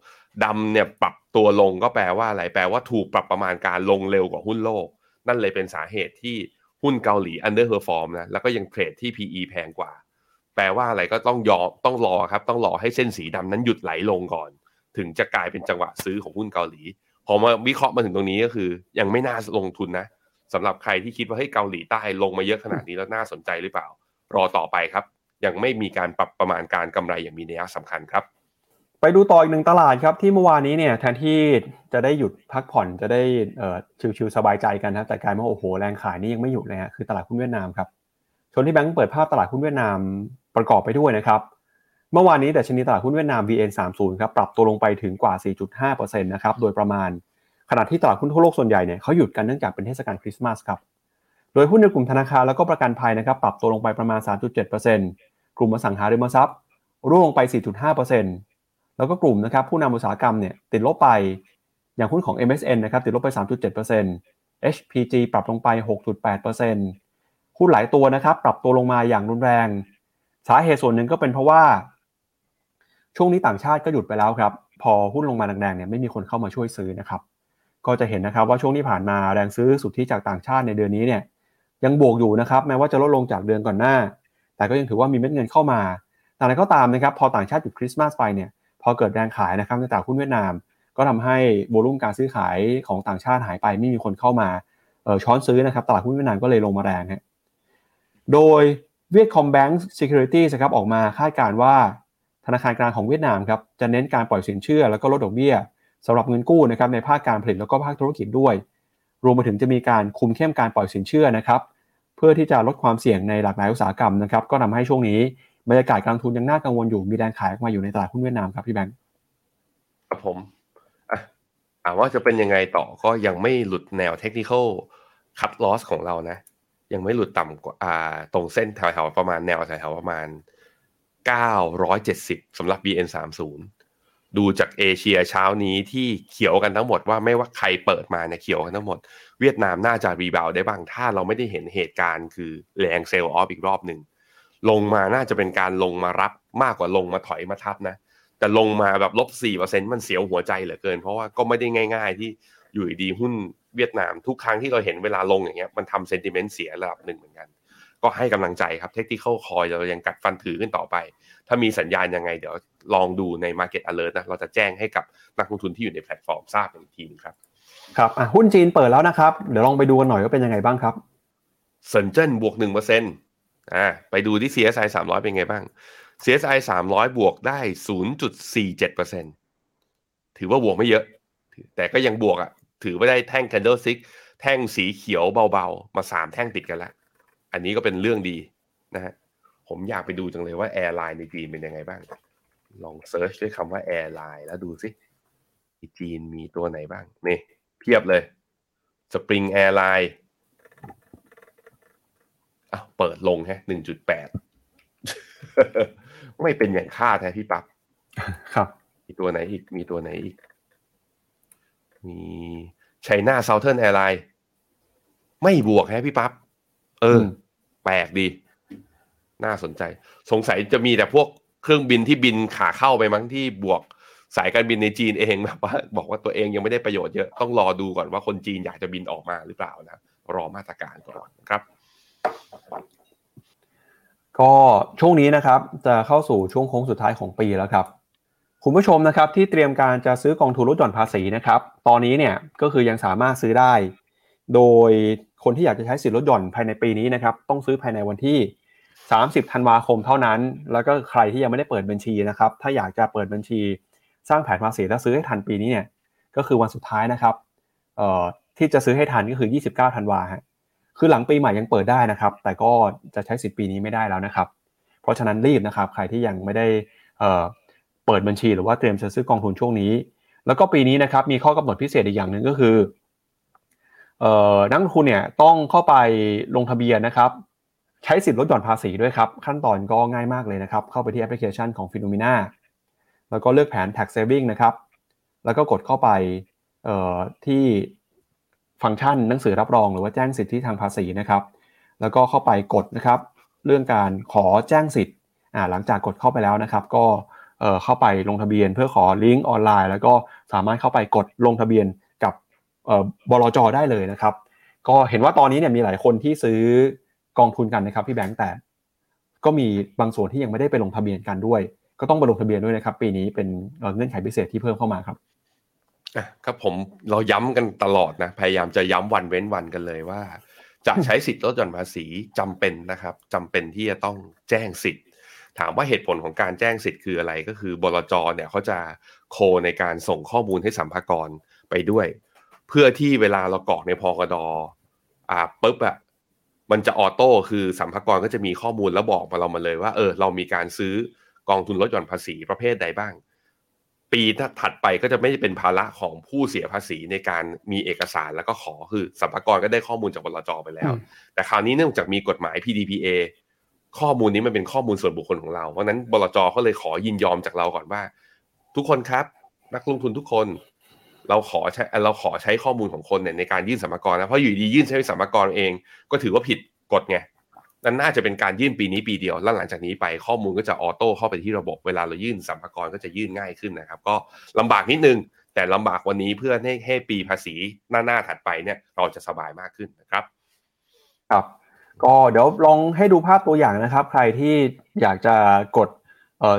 ดำเนี่ยปรับตัวลงก็แปลว่าอะไรแปลว่าถูกปรับประมาณการลงเร็วกว่าหุ้นโลก นั่นเลยเป็นสาเหตุที่ หุ้นเกาหลี underperform นะแล้วก็ยังเทรดที่ PE แพงกว่า แปลว่าอะไรก็ต้องยอมต้องรอครับต้องรอให้เส้นสีดำนั้นหยุดไหลลงก่อน ถึงจะกลายเป็นจังหวะซื้อของหุ้นเกาหลีพอมาวิเคราะห์มาถึงตรงนี้ก็คือ ยังไม่น่าลงทุนนะสำหรับใครที่คิดว่าให้เกาหลีใต้ลงมาเยอะขนาดนี้แล้วน่าสนใจหรือเปล่า รอต่อไปครับ ยังไม่มีการปรับประมาณการกำไรอย่างมีนัยสำคัญครับ ไปดูต่ออีกหนึ่งตลาดครับที่เมื่อวานนี้เนี่ยแทนที่จะได้หยุดพักผ่อนจะได้เอ่อชิวๆสบายใจกันนะแต่กลายมาโอ้โหแรงขายนี่ยังไม่หยุดเลยฮะคือตลาดหุ้นเวียดนามครับชนที่แบงค์เปิดภาพตลาดหุ้นเวียดนามประกอบไปด้วยนะครับเมื่อวานนี้ดัชนีตลาดหุ้นเวียดนาม VN30 ครับปรับตัวลงไปถึงกว่า 4.5%นะครับโดยประมาณขณะที่ตลาดหุ้นทั่วโลกส่วนใหญ่เนี่ยเขาหยุดกันเนื่องจากเป็นเทศกาลคริสต์มาสครับโดยหุ้นในกลุ่มธนาคารแล้วก็ประกันภัยนะครับปรับตัวลงไปประมาณ 3.7%กลุ่มอสังหาริมทรัพย์ร่วงลงไป 4.5% แล้วก็กลุ่มนะครับผู้นำอุตสาหกรรมเนี่ยติดลบไปอย่างหุ้นของ MSN นะครับติดลบไป 3.7% HPG ปรับลงไป 6.8%หุ้นหลายตัวนะครับปรับตัวลงมาอย่างรุนแรง สาเหตุส่วนหนึ่งก็เป็นเพราะว่า ช่วงนี้ต่างชาติก็หยุดไปแล้วครับพอหุ้นลงมาแรงๆเนี่ยไม่มีคนเข้ามาช่วยซื้อนะครับก็จะเห็นนะครับว่าช่วงที่ผ่านมาแรงซื้อสุทธิจากต่างชาติในเดือนนี้เนี่ยยังบวกอยู่นะครับแม้ว่าจะลดลงจากเดือนก่อนหน้า แต่ก็ยังถือว่ามีเม็ดเงินเข้ามาแต่อะไรก็ตามนะครับพอต่างชาติหยุดคริสต์มาสไปเนี่ย พอเกิดแรงขายนะครับในตลาดหุ้นเวียดนาม ก็ทำให้โวลุ่มการซื้อขายของต่างชาติหายไปไม่มีคนเข้ามาช้อนซื้อนะครับตลาดหุ้นเวียดนามก็เลยลงมาแรงฮะโดยเวียดคอมแบงก์ Securities นะครับออกมาคาดการณ์ว่าธนาคารกลางของเวียดนามครับจะเน้นการปล่อยสินเชื่อแล้วก็ลดดอกเบี้ยสำหรับเงินกู้นะครับในภาคการผลิตแล้วก็ภาคธุรกิจด้วย รวมไปถึงจะมีการคุมเข้มการปล่อยสินเชื่อนะครับ เพื่อที่จะลดความเสี่ยงในหลากหลายอุตสาหกรรมนะครับ ก็ทำให้ช่วงนี้ บรรยากาศการลงทุนยังน่ากังวลอยู่มีแรงขายออกมาอยู่ในตลาดหุ้นเวียดนามครับพี่แบงค์ครับผมอ่าว่าจะเป็นยังไงต่อก็ยังไม่หลุดแนว technical cut loss ของเรานะ ยังไม่หลุดต่ำกว่าอ่าตรงเส้นแถวๆประมาณแนวแถวๆประมาณ 970สำหรับ VN30 ดูจากเอเชียเช้านี้ที่เขียวกันทั้งหมดว่าไม่ว่าใครเปิดมาเนี่ยเขียวกันทั้งหมด เวียดนามน่าจะ rebound ได้บ้างถ้าเราไม่ได้เห็นเหตุการณ์คือแรง sell off อีกรอบหนึ่ง ลงมาน่าจะเป็นการลงมารับมากกว่าลงมาถอยมารับนะ แต่ลงมาแบบลบสี่เปอร์เซ็นมันเสียวหัวใจเหลือเกิน เพราะว่าก็ไม่ได้ง่าย ๆ ที่อยู่ดีๆหุ้นเวียดนามทุกครั้งที่เราเห็นเวลาลงอย่างเงี้ยมันทำ sentiment เสียระดับหนึ่งเหมือนกัน ก็ให้กำลังใจครับ technical call เรายังกัดฟันถือขึ้นต่อไป ถ้ามีสัญญาณยังไงเดี๋ยวลองดูใน Market Alert นะเราจะแจ้งให้กับนักลงทุนที่อยู่ในแพลตฟอร์มทราบอีกทีนึงครับครับอะหุ้นจีนเปิดแล้วนะครับ เดี๋ยวลองไปดูกันหน่อยว่าเป็นยังไงบ้างครับเซินเจิ้นบวกหนึ่งเปอร์เซ็นต์ อ่าไปดูที่ CSI สามร้อยเป็นไงบ้าง CSI สามร้อยบวกได้ศูนย์จุดสี่เปอร์เซ็นถือว่าบวกไม่เยอะ แต่ก็ยังบวกอะ ถือว่าได้แท่ง candlestick แท่งสีเขียวเบาๆ มาสามแท่งติดกันแล้วอันนี้ก็เป็นเรื่องดีนะฮะ ผมอยากไปดูจังเลยว่า airline ในจีนเป็นยังไงบ้าง ลอง search ด้วยคำว่า airline แล้วดูสิจีนมีตัวไหนบ้าง นี่ เพียบเลย Spring Airlines อะเปิดลงฮะหนึ่งจุดแปดไม่เป็นอย่างคาดแฮะพี่ปับ๊บครับ มีตัวไหนอีก มีตัวไหนอีก มี China Southern Airlines ไม่บวกฮะพี่ปับ๊บเออมแปลกดี น่าสนใจ สงสัยจะมีแต่พวกเครื่องบินที่บินขาเข้าไปมั้งที่บวกสายการบินในจีนเองแบบว่าบอกว่าตัวเองยังไม่ได้ประโยชน์เยอะ ต้องรอดูก่อนว่าคนจีนอยากจะบินออกมาหรือเปล่านะ รอมาตรการก่อนนะครับ ก็ช่วงนี้นะครับจะเข้าสู่ช่วงโค้งสุดท้ายของปีแล้วครับคุณผู้ชมนะครับที่เตรียมการจะซื้อกองทุนลดหย่อนภาษีนะครับตอนนี้เนี่ยก็คือยังสามารถซื้อได้ โดยคนที่อยากจะใช้สิทธิลดหย่อนภายในปีนี้นะครับต้องซื้อภายในวันที่ 30ธันวาคมเท่านั้น แล้วก็ใครที่ยังไม่ได้เปิดบัญชีนะครับถ้าอยากจะเปิดบัญชี สร้างแผนภาษีและซื้อให้ทันปีนี้เนี่ยก็คือวันสุดท้ายนะครับเอ่อที่จะซื้อให้ทันก็คือ 29ธันวาฮะ คือหลังปีใหม่ยังเปิดได้นะครับ แต่ก็จะใช้สิทธิ์ปีนี้ไม่ได้แล้วนะครับ เพราะฉะนั้นรีบนะครับ ใครที่ยังไม่ได้เปิดบัญชีหรือว่าเตรียมจะซื้อกองทุนช่วงนี้ แล้วก็ปีนี้นะครับมีข้อกำหนดพิเศษอีกอย่างหนึ่งก็คือนักลงทุนเนี่ยต้องเข้าไปลงทะเบียนนะครับ ใช้สิทธิ์ลดหย่อนภาษีด้วยครับ ขั้นตอนก็ง่ายมากเลยนะครับ เข้าไปที่แอปพลิเคชันของ p h e n o m e n a แล้วก็เลือกแผน tax saving นะครับ แล้วก็กดเข้าไปที่ ฟังก์ชันหนังสือรับรองหรือว่าแจ้งสิทธิทางภาษีนะครับ แล้วก็เข้าไปกดนะครับ เรื่องการขอแจ้งสิทธิ์หลังจากกดเข้าไปแล้วนะครับ ก็เข้าไปลงทะเบียนเพื่อขอลิงก์ออนไลน์ แล้วก็สามารถเข้าไปกดลงทะเบียนกับบลจได้เลยนะครับ ก็เห็นว่าตอนนี้เนี่ยมีหลายคนที่ซื้อกองทุนกันนะครับพี่แบงค์แต่ ก็มีบางส่วนที่ยังไม่ได้ไปลงทะเบียนกันด้วย ก็ต้องไปลงทะเบียนด้วยนะครับ ปีนี้เป็นเอ่อเงื่อนไขพิเศษที่เพิ่มเข้ามาครับ อะครับผมเราย้ำกันตลอดนะพยายามจะย้ำวันเว้นวันกันเลยว่า จะใช้สิทธิ์ลดหย่อนภาษีจำเป็นนะครับจำเป็นที่จะต้องแจ้งสิทธิ์ ถามว่าเหตุผลของการแจ้งสิทธิ์คืออะไรก็คือบลจเนี่ยเขาจะโคในการส่งข้อมูลให้สัมภากรไปด้วย เพื่อที่เวลาเรากรอกในพกดอ่าปุ๊บอะมันจะออโต้คือสัมภากรก็จะมีข้อมูลแล้วบอกมาเรามาเลยว่าเออเรามีการซื้อกองทุนลดหย่อนภาษีประเภทใดบ้าง ปีถัดไปก็จะไม่ได้เป็นภาระของผู้เสียภาษีในการมีเอกสารแล้วก็ขอคือสัมภากรก็ได้ข้อมูลจากบลจไปแล้วอืมแต่คราวนี้เนื่องจากมีกฎหมาย PDPA ข้อมูลนี้มันเป็นข้อมูลส่วนบุคคลของเรา เพราะฉะนั้นบลจก็เลยขอยินยอมจากเราก่อนว่า ทุกคนครับ นักลงทุนทุกคน เราขอใช้เราขอใช้ข้อมูลของคนเนี่ยในการยื่นสัมภากรนะเพราะอยู่ดียื่นใช้สัมภากรเอง ก็ถือว่าผิดกฎไง นั่นน่าจะเป็นการยื่นปีนี้ปีเดียว แล้วหลังจากนี้ไปข้อมูลก็จะออโต้เข้าไปที่ระบบเวลาเรายื่นสัมภากรก็จะยื่นง่ายขึ้นนะครับ ก็ลำบากนิดนึง แต่ลำบากวันนี้เพื่อให้ให้ปีภาษีหน้าหน้าถัดไปเนี่ยเราจะสบายมากขึ้นนะครับครับก็เดี๋ยวลองให้ดูภาพตัวอย่างนะครับ ใครที่อยากจะกด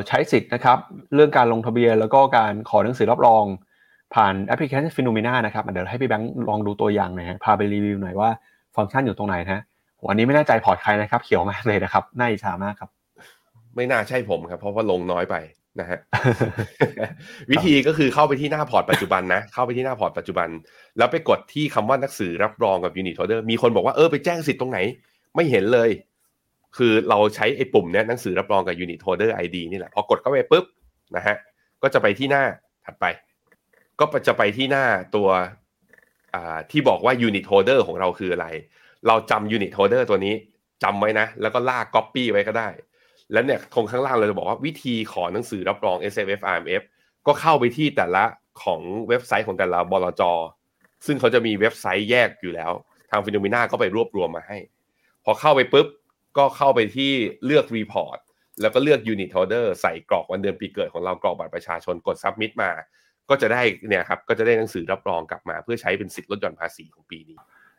ใช้สิทธิ์นะครับ เรื่องการลงทะเบียนแล้วก็การขอหนังสือรับรองผ่านแอปพลิเคชัน Finnomena นะครับเดี๋ยวให้พี่แบงค์ลองดูตัวอย่างหน่อยฮะพาไปรีวิวหน่อยว่าฟังก์ชันอยู่ตรงไหนนะ วันนี้ไม่แน่ใจพอร์ตใครนะครับ เขียวมากเลยนะครับน่าอิจฉามากครับ ไม่น่าใช่ผมครับ เพราะว่าลงน้อยไปนะฮะวิธีก็คือเข้าไปที่หน้าพอร์ตปัจจุบันนะ เข้าไปที่หน้าพอร์ตปัจจุบัน แล้วไปกดที่คำว่าหนังสือรับรองกับ Unit Holder มีคนบอกว่าเออไปแจ้งสิทธิ์ตรงไหน ไม่เห็นเลย คือเราใช้ไอ้ปุ่มเนี้ยหนังสือรับรองกับ Unit Holder ID นี่แหละพอกดเข้าไปปุ๊บนะฮะก็จะไปที่หน้าถัดไป ก็จะไปที่หน้าตัวอ่าที่บอกว่า Unit Holder ของเราคืออะไร เราจำ Unit Holder ตัวนี้จำไว้นะ แล้วก็ลาก Copy ไว้ก็ได้ แล้วเนี่ยตรงข้างล่างเราจะบอกว่าวิธีขอหนังสือรับรอง S F F R M F ก็เข้าไปที่แต่ละของเว็บไซต์ของแต่ละบลจซึ่งเขาจะมีเว็บไซต์แยกอยู่แล้ว ทางฟิโนมิน่าก็ไปรวบรวมมาให้ พอเข้าไปปุ๊บ ก็เข้าไปที่เลือก Report แล้วก็เลือก Unit Holder ใส่กรอกวันเดือนปีเกิดของเรากรอกบัตรประชาชนกด Submit มา ก็จะได้เนี่ยครับก็จะได้หนังสือรับรองกลับมา เพื่อใช้เป็นสิทธิ์ลดหย่อนภาษีของปีนี้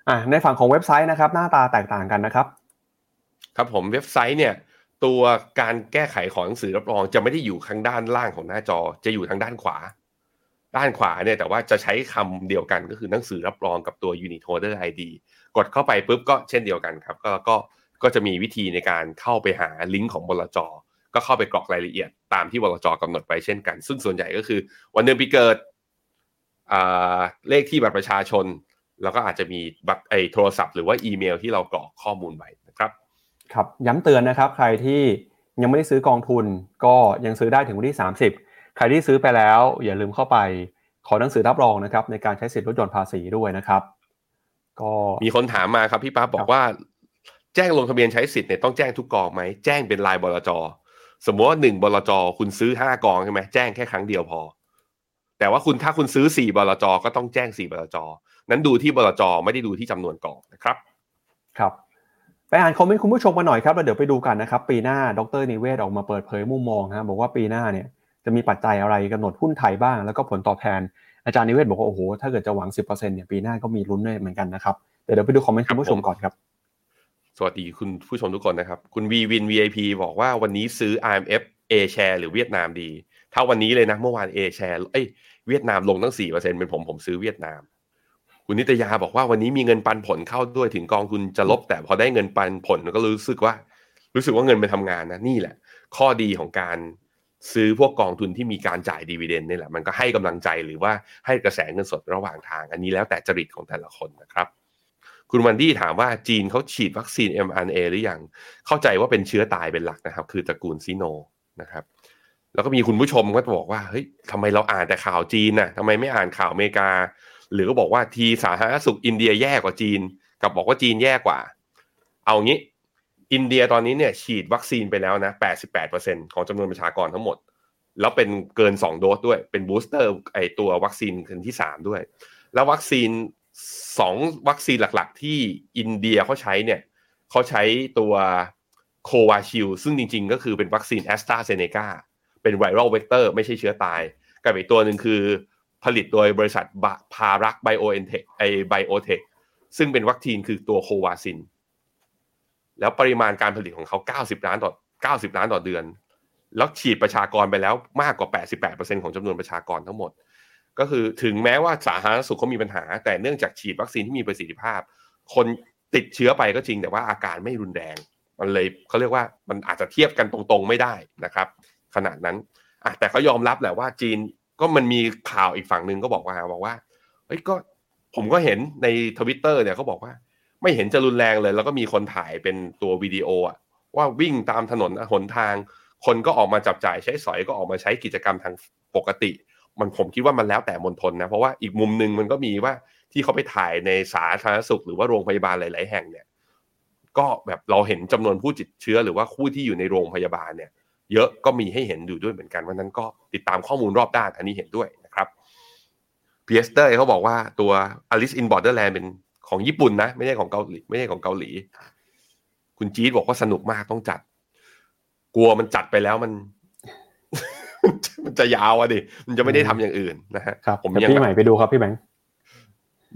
อะในฝั่งของเว็บไซต์นะครับ หน้าตาแตกต่างกันนะครับ ครับผมเว็บไซต์เนี่ยตัวการแก้ไขของหนังสือรับรองจะไม่ได้อยู่ข้างด้านล่างของหน้าจอจะอยู่ทางด้านขวา ด้านขวาเนี่ยแต่ว่าจะใช้คำเดียวกันก็คือหนังสือรับรองกับตัว Unit Holder ID กดเข้าไปปุ๊บก็เช่นเดียวกันครับก็ก็ก็จะมีวิธีในการเข้าไปหาลิงก์ของบลจก็เข้าไปกรอกรายละเอียดตามที่บลจกำหนดไปเช่นกัน ซึ่งส่วนใหญ่ก็คือ วันเดือนปีเกิดอ่าเลขที่บัตรประชาชน แล้วก็อาจจะมีบัตรไอโทรศัพท์หรือว่าอีเมลที่เรากรอกข้อมูลไว้นะครับ ครับย้ำเตือนนะครับ ใครที่ยังไม่ได้ซื้อกองทุนก็ยังซื้อได้ถึงวันที่ 30 ใครที่ซื้อไปแล้ว อย่าลืมเข้าไปขอหนังสือรับรองนะครับ ในการใช้สิทธิลดหย่อนภาษีด้วยนะครับ ก็มีคนถามมาครับพี่ป๊าบอกว่า แจ้งลงทะเบียนใช้สิทธิ์เนี่ยต้องแจ้งทุกกองไหมแจ้งเป็นรายบลจสมมติว่าหนึ่งบลจคุณซื้อห้ากองใช่ไหมแจ้งแค่ครั้งเดียวพอ แต่ว่าคุณถ้าคุณซื้อสี่บลจก็ต้องแจ้งสี่บลจ นั้นดูที่บลจไม่ได้ดูที่จำนวนกองนะครับครับไปอ่านคอมเมนต์คุณผู้ชมมาหน่อยครับแล้วเดี๋ยวไปดูกันนะครับ ปีหน้าดรนิเวศออกมาเปิดเผยมุมมองนะบอกว่าปีหน้าเนี่ยจะมีปัจจัยอะไรกำหนดหุ้นไทยบ้าง แล้วก็ผลตอบแทนอาจารย์นิเวศบอกว่าโอ้โหถ้าเกิดจะหวัง 10%เนี่ยปีหน้าก็มีลุ้นด้วยเหมือนกันนะครับเดี๋ยวไปดูคอมเมนต์คุณผู้ชมก่อนครับสวัสดีคุณผู้ชมทุกคนนะครับ คุณวีวิน VIP บอกว่าวันนี้ซื้อ IMF A share หรือเวียดนามดี ถ้าวันนี้เลยนะเมื่อวาน A share เอ้ยเวียดนามลงตั้ง4%เป็นผมผมซื้อเวียดนาม คุณนิตยาบอกว่าวันนี้มีเงินปันผลเข้าด้วยถึงกองทุนจะลบ แต่พอได้เงินปันผลก็รู้สึกว่า รู้สึกว่าเงินไปทำงานนะนี่แหละ ข้อดีของการซื้อพวกกองทุนที่มีการจ่ายดีเวเดนนี่แหละ มันก็ให้กำลังใจหรือว่าให้กระแสเงินสดระหว่างทาง อันนี้แล้วแต่จริตของแต่ละคนนะครับ คุณวันดี้ถามว่าจีนเขาฉีดวัคซีน mRNA หรือยังเข้าใจว่าเป็นเชื้อตายเป็นหลักนะครับ คือตระกูลซีโนนะครับแล้วก็มีคุณผู้ชมก็บอกว่าเฮ้ยทำไมเราอ่านแต่ข่าวจีนน่ะทำไมไม่อ่านข่าวอเมริกา หรือก็บอกว่าทีสาธารณสุขอินเดียแย่กว่าจีน กับบอกว่าจีนแย่กว่า เอางี้ อินเดียตอนนี้เนี่ยฉีดวัคซีนไปแล้วนะ 88%ของจำนวนประชากรทั้งหมด แล้วเป็นเกิน 2 โดสด้วย เป็น booster ไอตัววัคซีนเข็มที่ 3 ด้วย แล้ววัคซีน 2 วัคซีนหลักๆ ที่อินเดียเขาใช้เนี่ยเขาใช้ตัว Covishield ซึ่งจริง ๆ ก็คือเป็นวัคซีนแอสตราเซเนกาเป็น viral vector ไม่ใช่เชื้อตาย กับอีกตัวหนึ่งคือ ผลิตโดยบริษัท Bharat BioNTech ไอ Biotech ซึ่งเป็นวัคซีนคือตัว Covaxin แล้วปริมาณการผลิตของเขา 90 ล้านต่อ 90 ล้านต่อเดือน แล้วฉีดประชากรไปแล้วมากกว่า 88%ของจำนวนประชากรทั้งหมด ก็คือถึงแม้ว่าสาธารณสุขเขามีปัญหา แต่เนื่องจากฉีดวัคซีนที่มีประสิทธิภาพ คนติดเชื้อไปก็จริง แต่ว่าอาการไม่รุนแรง มันเลยเขาเรียกว่ามันอาจจะเทียบกันตรงๆไม่ได้นะครับ ขนาดนั้นแต่เขายอมรับแหละว่าจีน ก็มันมีข่าวอีกฝั่งหนึ่งก็บอกว่าบอกว่าเฮ้ยก็ผมก็เห็นในทวิตเตอร์เนี่ยเขาบอกว่า ไม่เห็นจะรุนแรงเลย แล้วก็มีคนถ่ายเป็นตัววิดีโออะว่าวิ่งตามถนนหนทาง คนก็ออกมาจับจ่ายใช้สอยก็ออกมาใช้กิจกรรมทางปกติ มันผมคิดว่ามันแล้วแต่มณฑลนะ เพราะว่าอีกมุมหนึ่งมันก็มีว่าที่เขาไปถ่ายในสาธารณสุข หรือว่าโรงพยาบาลหลาย ๆ แห่งเนี่ย ก็แบบเราเห็นจำนวนผู้ติดเชื้อหรือว่าผู้ที่อยู่ในโรงพยาบาลเนี่ย เยอะก็มีให้เห็นอยู่ด้วยเหมือนกันวันนั้นก็ติดตามข้อมูลรอบด้านอันนี้เห็นด้วยนะครับเพียสเตอร์เขาบอกว่าตัว Alice in Borderland เป็นของญี่ปุ่นนะ ไม่ใช่ของเกาหลีไม่ใช่ของเกาหลี คุณจี๊ดบอกว่าสนุกมากต้องจัด กลัวมันจัดไปแล้วมัน มันจะยาวอะดิมันจะไม่ได้ทำอย่างอื่นนะฮะครับผมเดี๋ยวยังพี่แบบใหม่ไปดูครับพี่แบงค์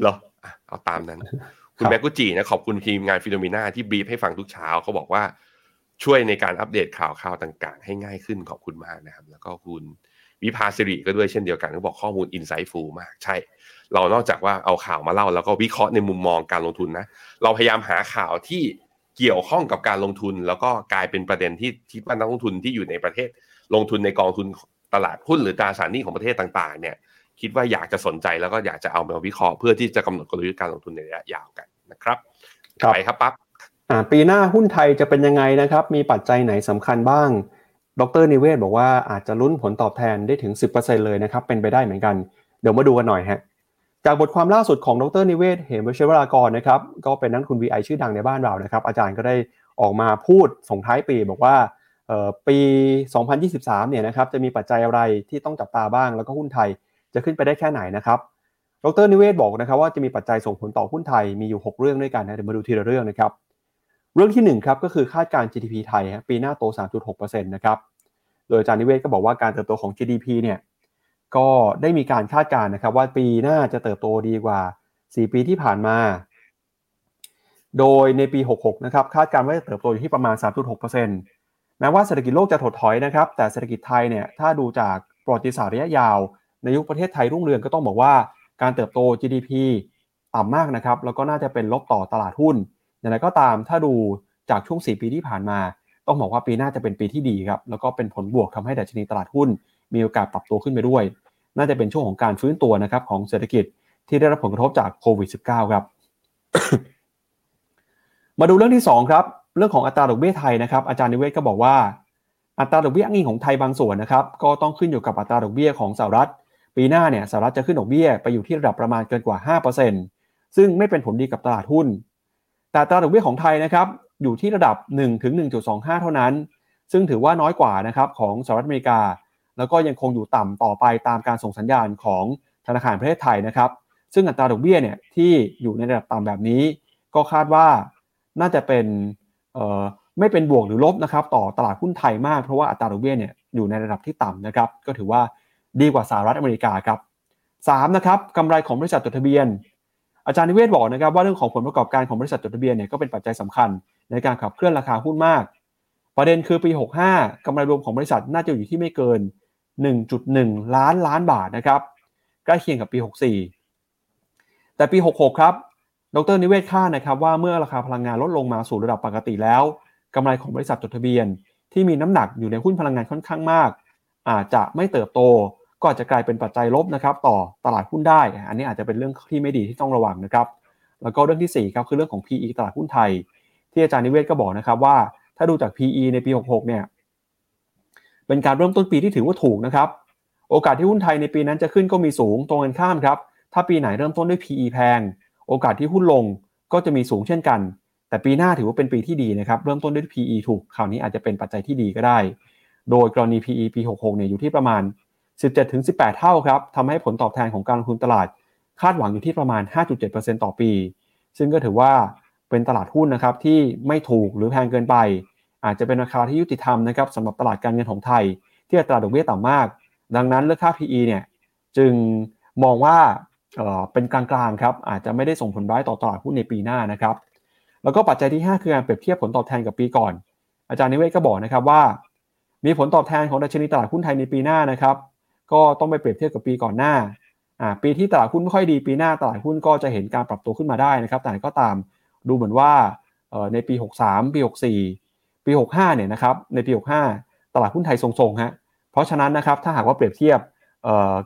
เหรออะเอาตามนั้น คุณครับแม็กกุจินะขอบคุณทีมงาน Finnomena ที่ brief ให้ฟังทุกเช้าเขาบอกว่า ช่วยในการอัปเดตข่าวข่าวต่างๆ ให้ง่ายขึ้นขอบคุณมากนะครับ แล้วก็คุณวิภาสิริก็ด้วยเช่นเดียวกันเขาบอกข้อมูล insightful มากใช่ เรานอกจากว่าเอาข่าวมาเล่า แล้วก็วิเคราะห์ในมุมมองการลงทุนนะ เราพยายามหาข่าวที่เกี่ยวข้องกับการลงทุน แล้วก็กลายเป็นประเด็นที่ที่ว่านักลงทุนที่อยู่ในประเทศ ลงทุนในกองทุนตลาดหุ้นหรือตราสารหนี้ของประเทศต่างๆ เนี่ย คิดว่าอยากจะสนใจแล้วก็อยากจะเอามาวิเคราะห์เพื่อที่จะกำหนดกลยุทธ์การลงทุนในระยะยาวกันนะครับครับไปครับปั๊บอ่า ปีหน้าหุ้นไทยจะเป็นยังไงนะครับ มีปัจจัยไหนสำคัญบ้าง ดรนิเวศบอกว่าอาจจะลุ้นผลตอบแทนได้ถึง 10%เลยนะครับ เป็นไปได้เหมือนกัน เดี๋ยวมาดูกันหน่อยฮะ จากบทความล่าสุดของดรนิเวศ เหมวชิรากรนะครับ ก็เป็นนักทุน VI ชื่อดังในบ้านเรานะครับ อาจารย์ก็ได้ออกมาพูดส่งท้ายปีบอกว่าเอ่อปี 2023 เนี่ยนะครับ จะมีปัจจัยอะไรที่ต้องจับตาบ้าง แล้วก็หุ้นไทยจะขึ้นไปได้แค่ไหนนะครับดรนิเวศบอกนะครับว่าจะมีปัจจัยส่งผลต่อหุ้นไทยมีอยู่ 6 เรื่องด้วยกันนะเดี๋ยวมาดูทีละเรื่องนะครับ เรื่องที่ 1 ครับ ก็คือคาดการ GDP ไทยฮะปีหน้าโต 3.6%นะครับโดยอาจารย์นิเวศก็บอกว่าการเติบโตของ GDP เนี่ยก็ได้มีการคาดการนะครับว่าปีหน้าจะเติบโตดีกว่า 4 ปีที่ผ่านมา โดยในปี 66 นะครับคาดการว่าจะเติบโตอยู่ที่ประมาณ 3.6%แม้ว่าเศรษฐกิจโลกจะถดถอยนะครับแต่เศรษฐกิจไทยเนี่ยถ้าดูจากประวัติศาสตร์ระยะยาว ในยุคประเทศไทยรุ่งเรืองก็ต้องบอกว่าการเติบโต GDP ต่ำมากนะครับแล้วก็น่าจะเป็นลบต่อตลาดหุ้น อย่างไรก็ตามถ้าดูจากช่วง 4 ปีที่ผ่านมา ต้องบอกว่าปีหน้าจะเป็นปีที่ดีครับ แล้วก็เป็นผลบวกทำให้ดัชนีตลาดหุ้น มีโอกาสปรับตัวขึ้นไปด้วย น่าจะเป็นช่วงของการฟื้นตัวนะครับของเศรษฐกิจที่ได้รับผลกระทบจากโควิด -19 ครับ มาดูเรื่องที่ 2 ครับ เรื่องของอัตราดอกเบี้ยไทยนะครับ อาจารย์นิเวศก็บอกว่า อัตราดอกเบี้ยอ้างอิงของไทยบางส่วนนะครับ ก็ต้องขึ้นอยู่กับอัตราดอกเบี้ยของสหรัฐ ปีหน้าเนี่ยสหรัฐจะขึ้นดอกเบี้ยไปอยู่ที่ระดับประมาณเกินกว่า 5%ซึ่งไม่เป็นผลดีกับตลาดหุ้น แต่อัตราดอกเบี้ยของไทยนะครับอยู่ที่ระดับ1ถึง1.25 เท่านั้น ซึ่งถือว่าน้อยกว่านะครับของสหรัฐอเมริกา แล้วก็ยังคงอยู่ต่ำต่อไปตามการส่งสัญญาณของธนาคารประเทศไทยนะครับ ซึ่งอัตราดอกเบี้ยเนี่ยที่อยู่ในระดับต่ำแบบนี้ ก็คาดว่าน่าจะเป็นไม่เป็นบวกหรือลบนะครับต่อตลาดหุ้นไทยมากเพราะว่าอัตราดอกเบี้ยเนี่ยอยู่ในระดับที่ต่ำนะครับ ก็ถือว่าดีกว่าสหรัฐอเมริกาครับสามนะครับกำไรของบริษัทจดทะเบียน อาจารย์นิเวศบอกนะครับว่าเรื่องของผลประกอบการของบริษัทจดทะเบียนเนี่ยก็เป็นปัจจัยสำคัญในการขับเคลื่อนราคาหุ้นมาก ประเด็นคือปี 65กำไรรวมของบริษัทน่าจะอยู่ที่ไม่เกิน 1.1 ล้านล้านบาทนะครับใกล้เคียงกับปี 64 แต่ปี 66 ครับ ดรนิเวศคาดนะครับว่าเมื่อราคาพลังงานลดลงมาสู่ระดับปกติแล้วกำไรของบริษัทจดทะเบียน ที่มีน้ำหนักอยู่ในหุ้นพลังงานค่อนข้างมาก อาจจะไม่เติบโต ก็อาจจะกลายเป็นปัจจัยลบนะครับต่อตลาดหุ้นได้ อันนี้อาจจะเป็นเรื่องที่ไม่ดีที่ต้องระวังนะครับแล้วก็เรื่องที่4ครับคือเรื่องของ PE ตลาดหุ้นไทย ที่อาจารย์นิเวศก็บอกนะครับว่าถ้าดูจาก PE ในปี 66 เนี่ยเป็นการเริ่มต้นปีที่ถือว่าถูกนะครับโอกาสที่หุ้นไทยในปีนั้นจะขึ้นก็มีสูงตรงกันข้ามครับถ้าปีไหนเริ่มต้นด้วย PE แพง โอกาสที่หุ้นลงก็จะมีสูงเช่นกัน แต่ปีหน้าถือว่าเป็นปีที่ดีนะครับเริ่มต้นด้วย PE ถูกคราวนี้อาจจะเป็นปัจจัยที่ดีก็ได้ โดยกรณี PE ปี 66 เนี่ยอยู่ที่ประมาณ 17-18 เท่าครับทำให้ผลตอบแทนของการลงทุนตลาดคาดหวังอยู่ที่ประมาณ 5.7%ต่อปี ซึ่งก็ถือว่าเป็นตลาดหุ้นนะครับที่ไม่ถูกหรือแพงเกินไป อาจจะเป็นราคาที่ยุติธรรมนะครับสำหรับตลาดการเงินของไทย ที่อัตราดอกเบี้ยต่ำมาก ดังนั้นเลือกค่า PE เนี่ยจึงมองว่าเเป็นกลางๆครับอาจจะไม่ได้ส่งผลร้ายต่อตลาดหุ้นในปีหน้านะครับ แล้วก็ปัจจัยที่ 5 คือการเปรียบเทียบผลตอบแทนกับปีก่อน อาจารย์นิเวศก็บอกนะครับว่า มีผลตอบแทนของดัชนีตลาดหุ้นไทยในปีหน้านะครับ ก็ต้องไปเปรียบเทียบกับปีก่อนหน้าอ่าปีที่ตลาดหุ้นไม่ค่อยดีปีหน้าตลาดหุ้นก็จะเห็นการปรับตัวขึ้นมาได้นะครับ แต่ก็ตามดูเหมือนว่าในปี 63 ปี 64 ปี 65 เนี่ยนะครับในปี 65 ตลาดหุ้นไทยทรงๆฮะเพราะฉะนั้นนะครับถ้าหากว่าเปรียบเทียบ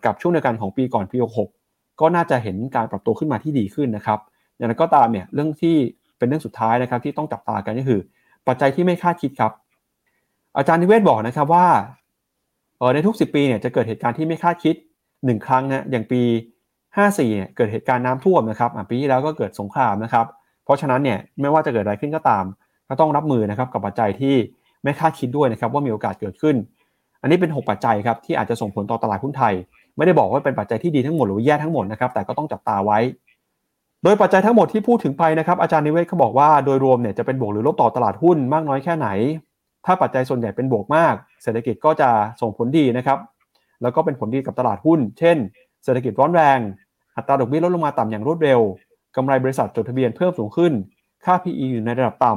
กับช่วงเดียวกันของปีก่อนปี 66 ก็น่าจะเห็นการปรับตัวขึ้นมาที่ดีขึ้นนะครับอย่างไรก็ตามเนี่ยเรื่องที่เป็นเรื่องสุดท้ายนะครับที่ต้องจับตากันก็คือ ปัจจัยที่ไม่คาดคิดครับ อาจารย์นิเวศบอกนะครับว่า ในทุก 10 ปีเนี่ยจะเกิดเหตุการณ์ที่ไม่คาดคิด 1 ครั้งนะอย่างปี 54เนี่ยเกิดเหตุการณ์น้ำท่วมนะครับปีที่แล้วก็เกิดสงครามนะครับ เพราะฉะนั้นเนี่ยไม่ว่าจะเกิดอะไรขึ้นก็ตาม ก็ต้องรับมือนะครับกับปัจจัยที่ไม่คาดคิดด้วยนะครับว่ามีโอกาสเกิดขึ้น อันนี้เป็น 6 ปัจจัยครับที่อาจจะส่งผลต่อตลาดหุ้นไทย ไม่ได้บอกว่าเป็นปัจจัยที่ดีทั้งหมดหรือแย่ทั้งหมดนะครับแต่ก็ต้องจับตาไว้ โดยปัจจัยทั้งหมดที่พูดถึงไปนะครับอาจารย์นิเวศเขาบอกว่าโดยรวมเนี่ยจะเป็นบวกหรือลบต่อตลาดหุ้นมากน้อยแค่ไหน ถ้าปัจจัยส่วนใหญ่เป็นบวกมาก เศรษฐกิจก็จะส่งผลดีนะครับ แล้วก็เป็นผลดีกับตลาดหุ้น เช่น เศรษฐกิจร้อนแรง อัตราดอกเบี้ยลดลงมาต่ำอย่างรวดเร็วกำไรบริษัทจดทะเบียนเพิ่มสูงขึ้น ค่า PE อยู่ในระดับต่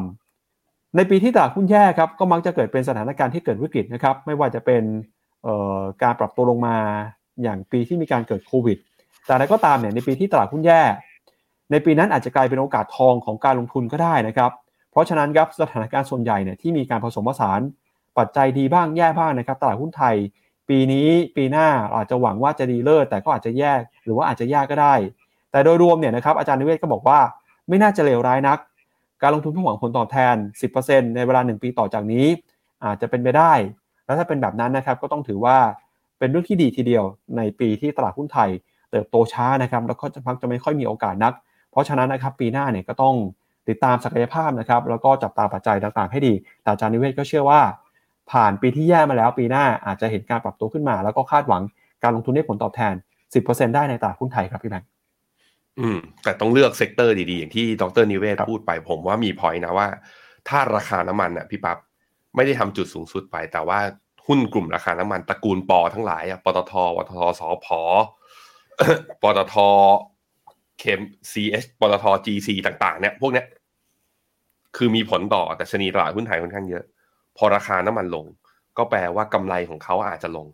ำในปีที่ตลาดหุ้นแย่ครับก็มักจะเกิดเป็นสถานการณ์ที่เกิดวิกฤตนะครับ ไม่ว่าจะเป็นการปรับตัวลงมาอย่างปีที่มีการเกิดโควิด แต่อะไรก็ตามเนี่ยในปีที่ตลาดหุ้นแย่ ในปีนั้นอาจจะกลายเป็นโอกาสทองของการลงทุนก็ได้นะครับ เพราะฉะนั้นครับสถานการณ์ส่วนใหญ่เนี่ยที่มีการผสมผสานปัจจัยดีบ้างแย่บ้างนะครับตลาดหุ้นไทย ปีนี้ปีหน้าอาจจะหวังว่าจะดีเลิศแต่ก็อาจจะแย่หรือว่าอาจจะยากก็ได้ แต่โดยรวมเนี่ยนะครับอาจารย์นิเวศก็บอกว่าไม่น่าจะเลวร้ายนัก การลงทุนเพื่อหวังผลตอบแทน 10%ในเวลา 1 ปีต่อจากนี้ อาจจะเป็นไปได้ แล้วถ้าเป็นแบบนั้นนะครับก็ต้องถือว่าเป็นเรื่องที่ดีทีเดียวในปีที่ตลาดหุ้นไทย เติบโตช้านะครับแล้วก็จะพักจะไม่ค่อยมีโอกาสนัก เพราะฉะนั้นนะครับปีหน้าเนี่ยก็ต้อง ติดตามศักยภาพนะครับ แล้วก็จับตาปัจจัยต่างๆ ให้ดี แต่อาจารย์นิเวศน์ก็เชื่อว่า ผ่านปีที่แย่มาแล้วปีหน้าอาจจะเห็นการปรับตัวขึ้นมา แล้วก็คาดหวังการลงทุนได้ผลตอบแทน 10%ได้ในตลาดหุ้นไทยครับพี่แบงค์อืม แต่ต้องเลือก sector ดีๆ อย่างที่ดรนิเวศพูดไป ผมว่ามีพอยนะว่า ถ้าราคาน้ำมันอะพี่ปับ๊บไม่ได้ทำจุดสูงสุดไป แต่ว่าหุ้นกลุ่มราคาน้ำมันตระกูลปอทั้งหลายอะปตท ปตทสผปตทเคมซีเอสปตทจีซีต่าง ๆ เนี่ย พวกเนี้ย คือมีผลต่อดัชนีตลาดหุ้นไทยค่อนข้างเยอะ พอราคาน้ำมันลง ก็แปลว่ากำไรของเขาอาจจะลง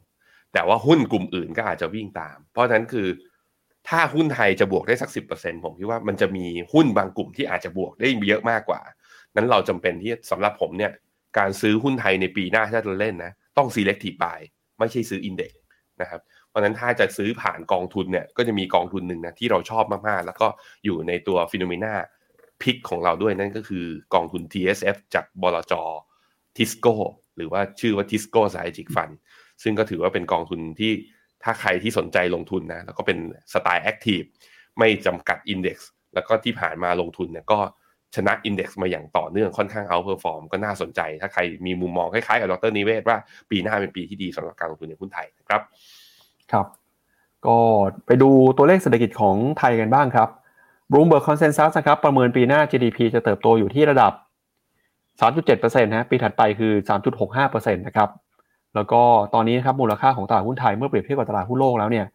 แต่ว่าหุ้นกลุ่มอื่นก็อาจจะวิ่งตาม เพราะฉะนั้นคือ ถ้าหุ้นไทยจะบวกได้สักสิบเปอร์เซ็นผมคิดว่ามันจะมีหุ้นบางกลุ่มที่อาจจะบวกได้เยอะมากกว่า นั้นเราจำเป็นที่สำหรับผมเนี่ยการซื้อหุ้นไทยในปีหน้าถ้าจะเล่นนะต้อง selective buy ไม่ใช่ซื้อ index นะครับเพราะนั้นถ้าจะซื้อผ่านกองทุนเนี่ยก็จะมีกองทุนหนึ่งนะที่เราชอบมากๆ แล้วก็อยู่ในตัว FINNOMENA Pick ของเราด้วยนั่นก็คือกองทุน TSF จากบลจทิสโก้หรือว่าชื่อว่าทิสโก้ Strategic Fund ซึ่งก็ถือว่าเป็นกองทุนที่ถ้าใครที่สนใจลงทุนนะแล้วก็เป็นสไตล์ active ไม่จำกัด index แล้วก็ที่ผ่านมาลงทุนเนี่ยก็ชนะ index มาอย่างต่อเนื่องค่อนข้าง outperform ก็น่าสนใจ ถ้าใครมีมุมมองคล้ายๆกับดรนิเวศว่าปีหน้าเป็นปีที่ดีสำหรับการลงทุนในหุ้นไทยนะครับ ครับ ก็ไปดูตัวเลขเศรษฐกิจของไทยกันบ้างครับ Bloomberg Consensus นะครับประเมินปีหน้า GDP จะเติบโตอยู่ที่ระดับ 3.7%นะปีถัดไปคือ 3.65%นะครับแล้วก็ตอนนี้นะครับมูลค่าของตลาดหุ้นไทยเมื่อเปรียบเทียบกับตลาดหุ้นโลกแล้วเนี่ย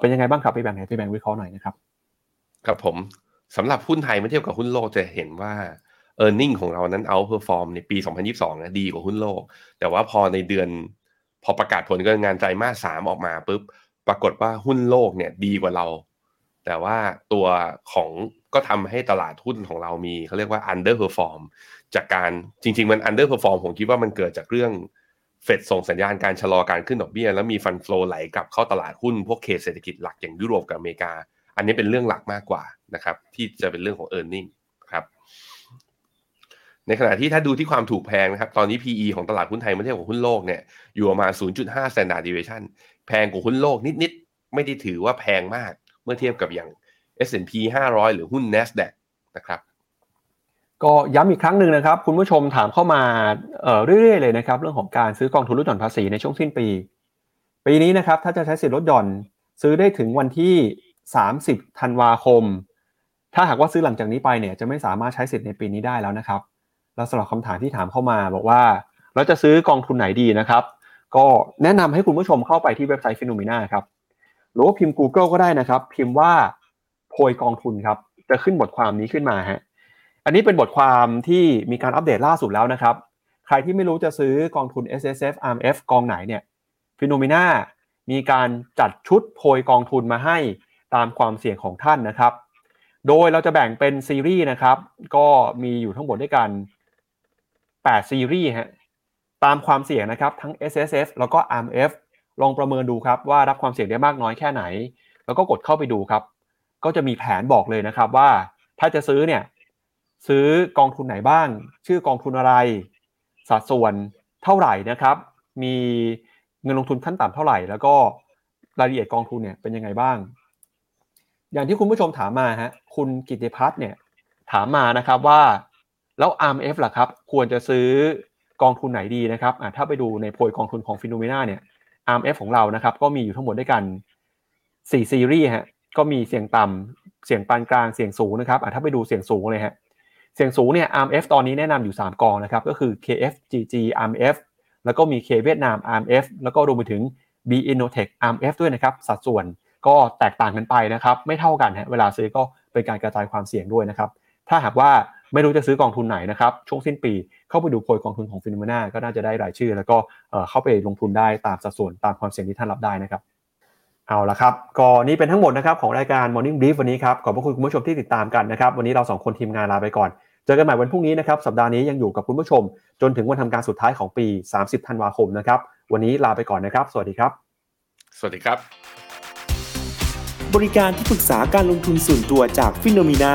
เป็นยังไงบ้างครับไปแบ่งไหนไปแบ่งวิเคราะห์หน่อยนะครับครับผมสำหรับหุ้นไทยเมื่อเทียบกับหุ้นโลกจะเห็นว่า e a r n i n g ของเรานั้น outperform ในปี 2022 นะดีกว่าหุ้นโลก แต่ว่าพอในเดือน พอประกาศผลการงานไตรมาสสามออกมาปุ๊บปรากฏว่าหุ้นโลกเนี่ยดีกว่าเรา แต่ว่าตัวของก็ทำให้ตลาดหุ้นของเรามีเขาเรียกว่า underperform จากการจริง ๆ มัน underperform ผมคิดว่ามันเกิดจากเรื่องเฟดส่งสัญญาณการชะลอการขึ้นดอกเบี้ย แล้วมี fund flow ไหลกลับเข้าตลาดหุ้นพวกเคสเศรษฐกิจหลักอย่างยุโรปกับอเมริกา อันนี้เป็นเรื่องหลักมากกว่านะครับที่จะเป็นเรื่องของ e a r n i n g ครับในขณะที่ถ้าดูที่ความถูกแพงนะครับ ตอนนี้ PE ของตลาดหุ้นไทยเมื่อเทียบกับหุ้นโลกเนี่ยอยู่ประมาณ 0.5 standard deviation แพงกว่าหุ้นโลกนิดๆ ไม่ได้ถือว่าแพงมาก เมื่อเทียบกับอย่าง S&P 500 หรือหุ้น NASDAQ นะครับก็ย้ำอีกครั้งหนึ่งนะครับ คุณผู้ชมถามเข้ามาเเรื่อยๆเลยนะครับ เรื่องของการซื้อกองทุนลดหย่อนภาษีในช่วงสิ้นปี ปีนี้นะครับถ้าจะใช้สิทธิลดหย่อนซื้อได้ถึงวันที่ 30 ธันวาคม ถ้าหากว่าซื้อหลังจากนี้ไปเนี่ยจะไม่สามารถใช้สิทธิ์ในปีนี้ได้แล้วนะครับ แล้วสำหรับคำถามที่ถามเข้ามาบอกว่าเราจะซื้อกองทุนไหนดีนะครับ ก็แนะนำให้คุณผู้ชมเข้าไปที่เว็บไซต์ฟิโนมิน่าครับ หรือว่าพิมพ์ Google ก็ได้นะครับ พิมพ์ว่าโพยกองทุนครับจะขึ้นบทความนี้ขึ้นมาฮะอันนี้เป็นบทความที่มีการอัปเดตล่าสุดแล้วนะครับ ใครที่ไม่รู้จะซื้อกองทุน S S F R M F กองไหนเนี่ยฟิโนเมนามีการจัดชุดโพยกองทุนมาให้ตามความเสี่ยงของท่านนะครับ โดยเราจะแบ่งเป็นซีรีส์นะครับ ก็มีอยู่ทั้งหมดด้วยกัน 8 ซีรีส์ฮะตามความเสี่ยงนะครับ ทั้ง S S F แล้วก็ R M F ลองประเมินดูครับว่ารับความเสี่ยงได้มากน้อยแค่ไหน แล้วก็กดเข้าไปดูครับ ก็จะมีแผนบอกเลยนะครับว่าถ้าจะซื้อเนี่ยซื้อกองทุนไหนบ้าง ชื่อกองทุนอะไร สัดส่วนเท่าไหร่นะครับ มีเงินลงทุนขั้นต่ำเท่าไหร่ แล้วก็รายละเอียดกองทุนเนี่ยเป็นยังไงบ้าง อย่างที่คุณผู้ชมถามมาฮะคุณกิติพัฒน์เนี่ยถามมานะครับว่าแล้ว RMF ล่ะครับ ควรจะซื้อกองทุนไหนดีนะครับถ้าไปดูในโพยกองทุนของฟิโนเมนาเนี่ย RMF ของเรานะครับ ก็มีอยู่ทั้งหมดด้วยกัน 4 ซีรีส์ฮะก็มีเสียงต่ำเสียงปานกลางเสียงสูงนะครับถ้าไปดูเสียงสูงเลยฮะเสียงสูงเนี่ย RMF ตอนนี้แนะนำอยู่ 3 กองนะครับ ก็คือ KFGG RMF แล้วก็มี K เวียดนาม RMF แล้วก็รวมไปถึง B Innotech RMF ด้วยนะครับ สัดส่วนก็แตกต่างกันไปนะครับ ไม่เท่ากันฮะเวลาซื้อก็เป็นการกระจายความเสี่ยงด้วยนะครับ ถ้าหากว่า ไม่รู้จะซื้อกองทุนไหนนะครับช่วงสิ้นปีเข้าไปดูโพยกองทุนของฟิโนเมนาก็น่าจะได้รายชื่อ แล้วก็เข้าไปลงทุนได้ตามสัดส่วนตามความเสี่ยงที่ท่านรับได้นะครับเอาละครับก็นี่เป็นทั้งหมดนะครับของรายการ Morning Brief วันนี้ครับขอบพระคุณคุณผู้ชมที่ติดตามกันนะครับวันนี้เราสองคนทีมงานลาไปก่อน เจอกันใหม่วันพรุ่งนี้นะครับสัปดาห์นี้ยังอยู่กับคุณผู้ชม จนถึงวันทำการสุดท้ายของปี 30 ธันวาคมนะครับวันนี้ลาไปก่อนนะครับ สวัสดีครับ สวัสดีครับ บริการที่ปรึกษาการลงทุนส่วนตัวจากฟิโนมีนา